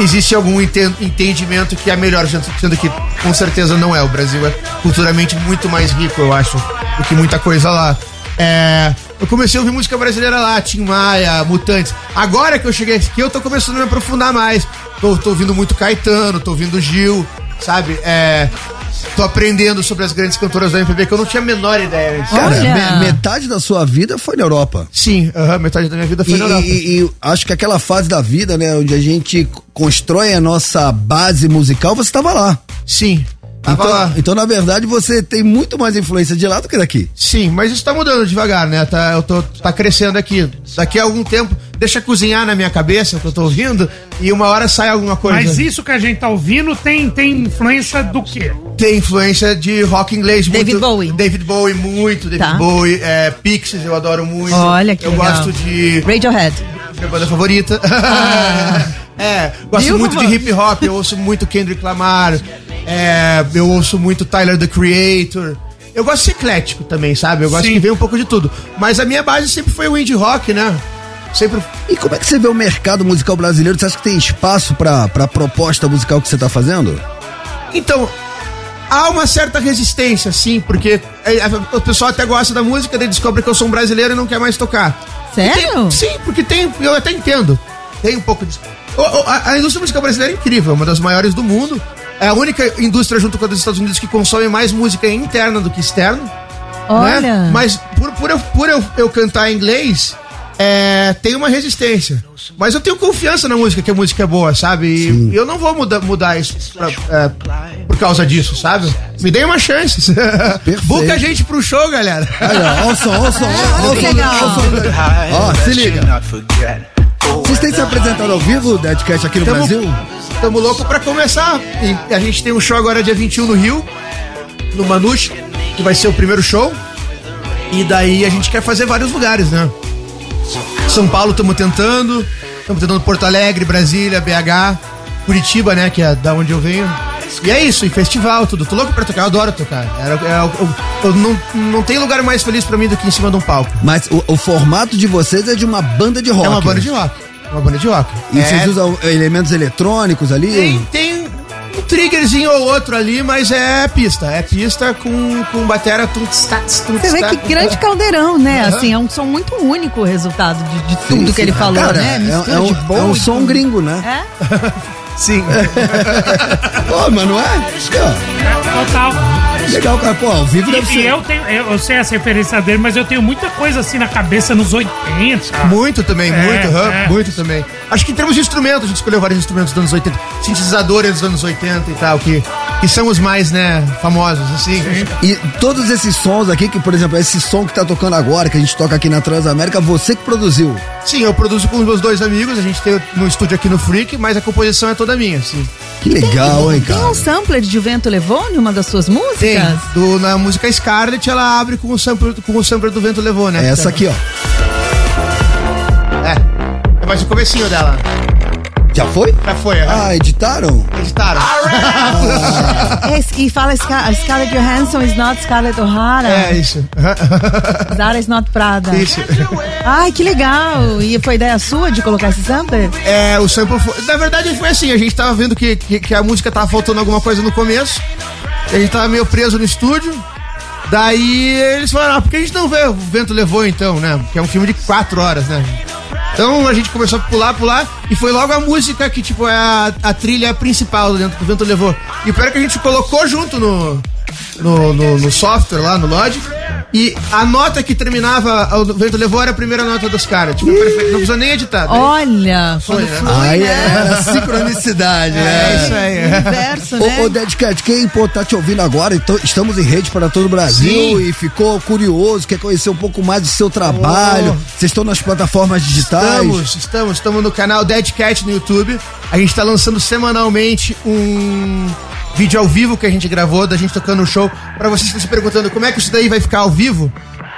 existe algum enten- entendimento que é melhor, sendo que com certeza não é. O Brasil é culturalmente muito mais rico, eu acho, do que muita coisa lá. É, Eu comecei a ouvir música brasileira lá, Tim Maia, Mutantes. Agora que eu cheguei aqui, eu tô começando a me aprofundar mais. Tô, tô ouvindo muito Caetano, tô ouvindo Gil, sabe? É. Tô aprendendo sobre as grandes cantoras da MPB que eu não tinha a menor ideia. antes. Cara, me- metade da sua vida foi na Europa. Sim, aham, metade da minha vida foi E, na Europa. e- e acho que aquela fase da vida, né, onde a gente constrói a nossa base musical, você estava lá. Sim. Tava então, lá. então, na verdade, você tem muito mais influência de lá do que daqui. Sim, mas isso tá mudando devagar, né? Tá, eu tô tá crescendo aqui. Daqui a algum tempo, deixa cozinhar na minha cabeça o que eu tô ouvindo e uma hora sai alguma coisa. Mas isso que a gente tá ouvindo tem, tem influência do quê? Tem influência de rock inglês David muito. Bowie. David Bowie, muito. David Tá. Bowie, é, Pixies, eu adoro muito. Olha que Eu legal. gosto de. Radiohead. Minha banda favorita. é, gosto Viu, muito de hip hop, eu ouço muito Kendrick Lamar. é, eu ouço muito Tyler the Creator. Eu gosto de ser eclético também, sabe? Eu gosto Sim. que venha um pouco de tudo. Mas a minha base sempre foi o indie rock, né? Sempre. E como é que você vê o mercado musical brasileiro? Você acha que tem espaço pra, pra proposta musical que você tá fazendo? Então, há uma certa resistência, sim, porque é, a- o pessoal até gosta da música, daí descobre que eu sou um brasileiro e não quer mais tocar. Sério? Tem- sim, porque tem, eu até entendo. Tem um pouco disso. A, a indústria musical brasileira é incrível, é uma das maiores do mundo. É a única indústria junto com a dos Estados Unidos que consome mais música interna do que externa. Olha. Né? Mas por, por, eu, por eu, eu cantar em inglês, é, tem uma resistência. Mas eu tenho confiança na música, que a música é boa, sabe? E eu não vou mudar, mudar isso pra- é, por causa disso, sabe? Me dê uma chance. Buca a gente pro show, galera. Aí, ó, ó o som, ó o som, ó, ó o Que som. legal. ó o som. Ó, se liga. Vocês têm se apresentado ao vivo, Deadcast, aqui no Tamo- Brasil? Tamo louco pra começar. E a gente tem um show agora dia 21 no Rio, no Manuche, que vai ser o primeiro show. E daí a gente quer fazer vários lugares, né? São Paulo estamos tentando, estamos tentando Porto Alegre, Brasília, BH, Curitiba, né, que é da onde eu venho. E é isso, e festival, tudo. Tô louco pra tocar, eu adoro tocar. É, eu, eu- eu não, não tem lugar mais feliz pra mim do que em cima de um palco. Mas o, o formato de vocês é de uma banda de rock. É uma banda de rock. É uma banda de rock. E é, vocês usam elementos eletrônicos ali? Tem, tem um triggerzinho ou outro ali, mas é pista. É pista com, com batera tats, tunts, Você vê tats. que grande caldeirão, né? Aham. assim, é um som muito único o resultado de, de tudo Sim, que sim. ele falou, Cara, né? é- Mistura é um- de é bom um e som tudo. gringo, né? É? Sim. Pô, mas não é? Total. Legal, cara. Pô, ao vivo deve ser. eu tenho, eu, sei essa referência dele, mas eu tenho muita coisa assim na cabeça nos 80. Muito também, É, muito, é. muito também. Acho que em termos de instrumentos, a gente escolheu vários instrumentos dos anos 80. Sintetizadores dos anos 80 e tal, que, que são os mais, né, famosos, assim. E todos esses sons aqui, que, por exemplo, esse som que tá tocando agora, que a gente toca aqui na Transamérica, você que produziu. Sim, eu produzo com os meus dois amigos, a gente tem no estúdio aqui no Freak, mas a composição é toda minha, assim. Que legal, hein, Tem cara? um sampler de O Vento Levou em uma das suas músicas? Tem. Do, na música Scarlet, ela abre com o sampler, com o sampler do Vento Levou, né? É essa aqui, ó. É. É mais o comecinho dela. Já foi? Já foi, aham. Ah, editaram? Editaram. É, e fala Scar Scarlett Johansson is not Scarlett O'Hara. É, isso. Zara is not Prada. Isso. Ai, que legal. E foi ideia sua de colocar esse sampler? É, o sample foi. Na verdade, foi assim: a gente tava vendo que, que, que a música tava faltando alguma coisa no começo. A gente tava meio preso no estúdio. Daí eles falaram: ah, por que a gente não vê? O vento levou então, né? Que é um filme de quatro horas, né? Então a gente começou a pular, pular, e foi logo a música que, tipo, é a, a trilha principal dentro do Vento Levou. E o pior é que a gente colocou junto no, no, no, no software lá, no Logic, e a nota que terminava o Vento Levou era a primeira nota dos caras. Tipo, perfeito, não precisa nem editar. daí- Olha, Foi, né? flui, Aí né? era sincronicidade, É né? isso aí. Universo, né? Ô, ô Deadcat, quem pô, tá te ouvindo agora, então, estamos em rede para todo o Brasil Sim. e ficou curioso, quer conhecer um pouco mais do seu trabalho. Oh. Vocês estão nas plataformas digitais? Estamos, estamos, estamos no canal Dead Cat no YouTube. A gente tá lançando semanalmente um vídeo ao vivo que a gente gravou, da gente tocando no show. Pra vocês que estão se perguntando como é que isso daí vai ficar ao vivo,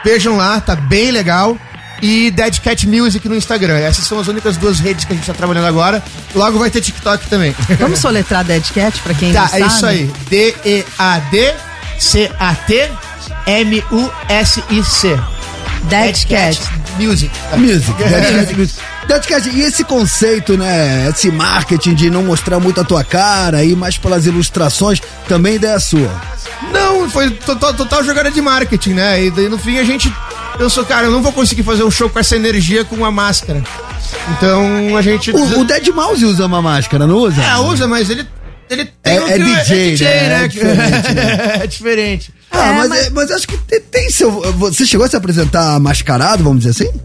vejam lá, tá bem legal. E Dead Cat Music no Instagram. Essas são as únicas duas redes que a gente tá trabalhando agora. Logo vai ter TikTok também. Vamos soletrar Dead Cat pra quem Tá, não é sabe? isso aí. D-E-A-D-C-A-T-M-U-S-I-C. Dead Cat. Music. Music, Deadcat Music. E esse conceito, né? Esse marketing de não mostrar muito a tua cara e mais pelas ilustrações, também ideia sua. Não, foi total, total jogada de marketing, né? E daí no fim a gente pensou, cara, eu não vou conseguir fazer um show com essa energia com uma máscara. Então a gente. O, o Dead Mouse usa uma máscara, não usa? É, usa, mas ele. Ele É- um é que- DJ, né? É diferente, né? é diferente. Ah, mas, é- mas acho que tem, tem seu. Você chegou a se apresentar mascarado, vamos dizer assim?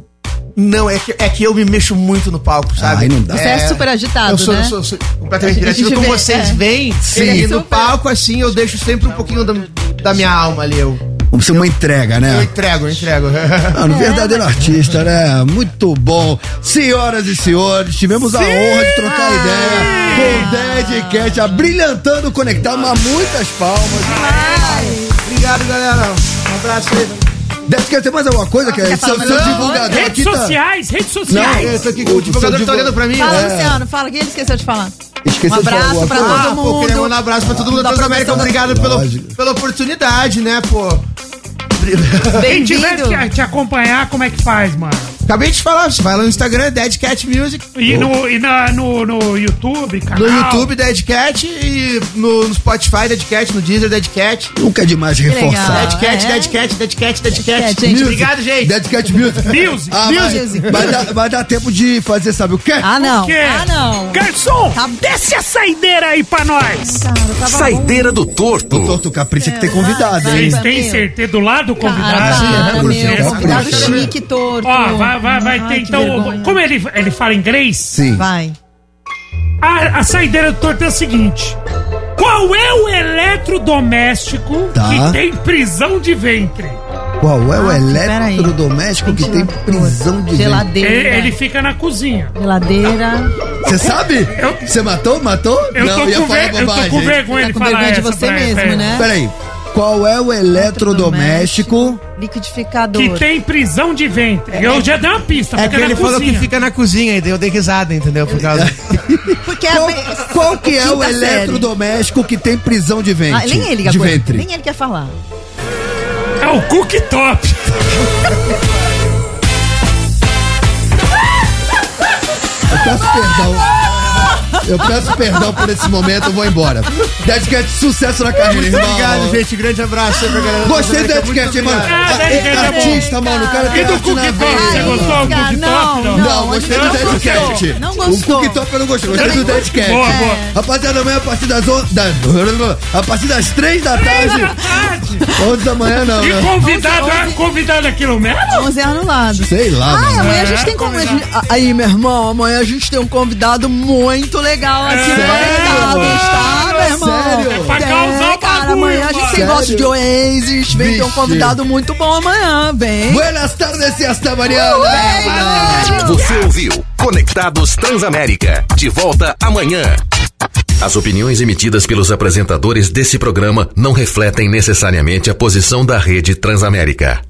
Não, é que, é que eu me mexo muito no palco, sabe? Aí não dá. Você é super agitado, eu sou, né? eu sou, sou completamente criativo. Como vê, vocês é. veem, Sim. e no palco, assim, eu deixo sempre um pouquinho da, da minha alma ali. Eu, Vamos ser uma entrega, eu né? entrego, eu entrego. Mano, verdadeiro artista, né? Muito bom. Senhoras e senhores, tivemos a honra de trocar ideia com o Dead Cat, abrilhantando o conectado, mas muitas palmas. Obrigado, galera. Um abraço aí. Dead Cat, tem mais alguma coisa que é seu, seu divulgador Redes aqui tá... sociais, redes Não, sociais. eu tô aqui, O- o divulgador tá olhando pra mim. Fala, É. Luciano, fala, o que ele esqueceu de falar? Esqueceu um de falar abraço alguma pra coisa? todo Ah, mundo. pô, queria mandar um abraço pra todo mundo da Transamérica. Obrigado pelo, pela oportunidade, né, pô? Quem tiver Bem-vindo. que te acompanhar, como é que faz, mano? Acabei de falar, você vai lá no Instagram, Dead Cat Music. E, no, e na, no, no YouTube, canal. No YouTube, Dead Cat e no, no Spotify, Dead Cat, no Deezer, Dead Cat. Nunca é demais reforçar. Dead Cat, é? Dead Cat, Dead Cat, Dead Cat. Cat, gente. Obrigado, gente. Dead Cat Music. Music. Ah, Music. Vai, vai, dar, vai dar tempo de fazer, sabe o quê? Ah, não. quê? Ah, não. Garçom, Tá- desce a saideira aí pra nós. Cara, tava Saideira do O torto. Torto Capricha que tem convidado, hein? Vocês têm meu. certeza do lado do Cara, convidado? para, por meu, exemplo. convidado Capricha. chique, torto. Ó, vai, vai, vai Ai, ter então. vergonha. Como ele, ele fala inglês, Sim. Vai. a, a saideira do torto é o seguinte: Qual é o eletrodoméstico Tá. que tem prisão de ventre? Qual é o Ah, eletrodoméstico que tem prisão de ventre? Geladeira. Ele, ele fica na cozinha. Geladeira. Você sabe? Você matou? Matou? Eu, tô, ia com falar ver- eu tô com vergonha Tá de com falar vergonha de essa, você mesmo, peraí. né? Peraí. Qual é o eletrodoméstico? Liquidificador. Que tem prisão de ventre. Eu já dei uma pista, É que ele falou que fica na cozinha, e daí eu dei risada, entendeu? Por causa. Porque é Qual, qual que é o eletrodoméstico que tem prisão de ventre? Ah, nem ele, De ventre. Nem ele quer falar. É o cooktop. Eu peço perdão. Eu peço perdão por esse momento, eu vou embora. Dead Cat, sucesso na carreira, irmão. Obrigado, gente. Grande abraço aí pra galera. Gostei do Muito Dead Cat, hein, mano. Ah, Cat é bom. artista, mano. O cara tem E do arte na veia. Você gostou do Cara, cooktop? não, Não. Não, gostei do Não Dead gostou. Cat. Não O gostou. cooktop eu não gostei. Gostei do Dead Cat. Boa, boa. Rapaziada, amanhã a partir das 11 da, a partir das 3 da Três tarde. da tarde. 11 da manhã não, E né? convidado, é convidado aqui no metro? 11 anulado. Sei lá, Ah, mano. amanhã a gente tem como. a gente- Aí, meu irmão, amanhã a gente tem um convidado muito legal aqui no Sério? Conectados, tá, meu irmão? Sério? É pra causar o cara, bagulho, amanhã a gente tem mano. gosto de Oasis, vem ter um convidado muito bom amanhã, vem. Buenas tardes e hasta mañana. Você ouviu Conectados Transamérica. De volta amanhã. As opiniões emitidas pelos apresentadores desse programa não refletem necessariamente a posição da rede Transamérica.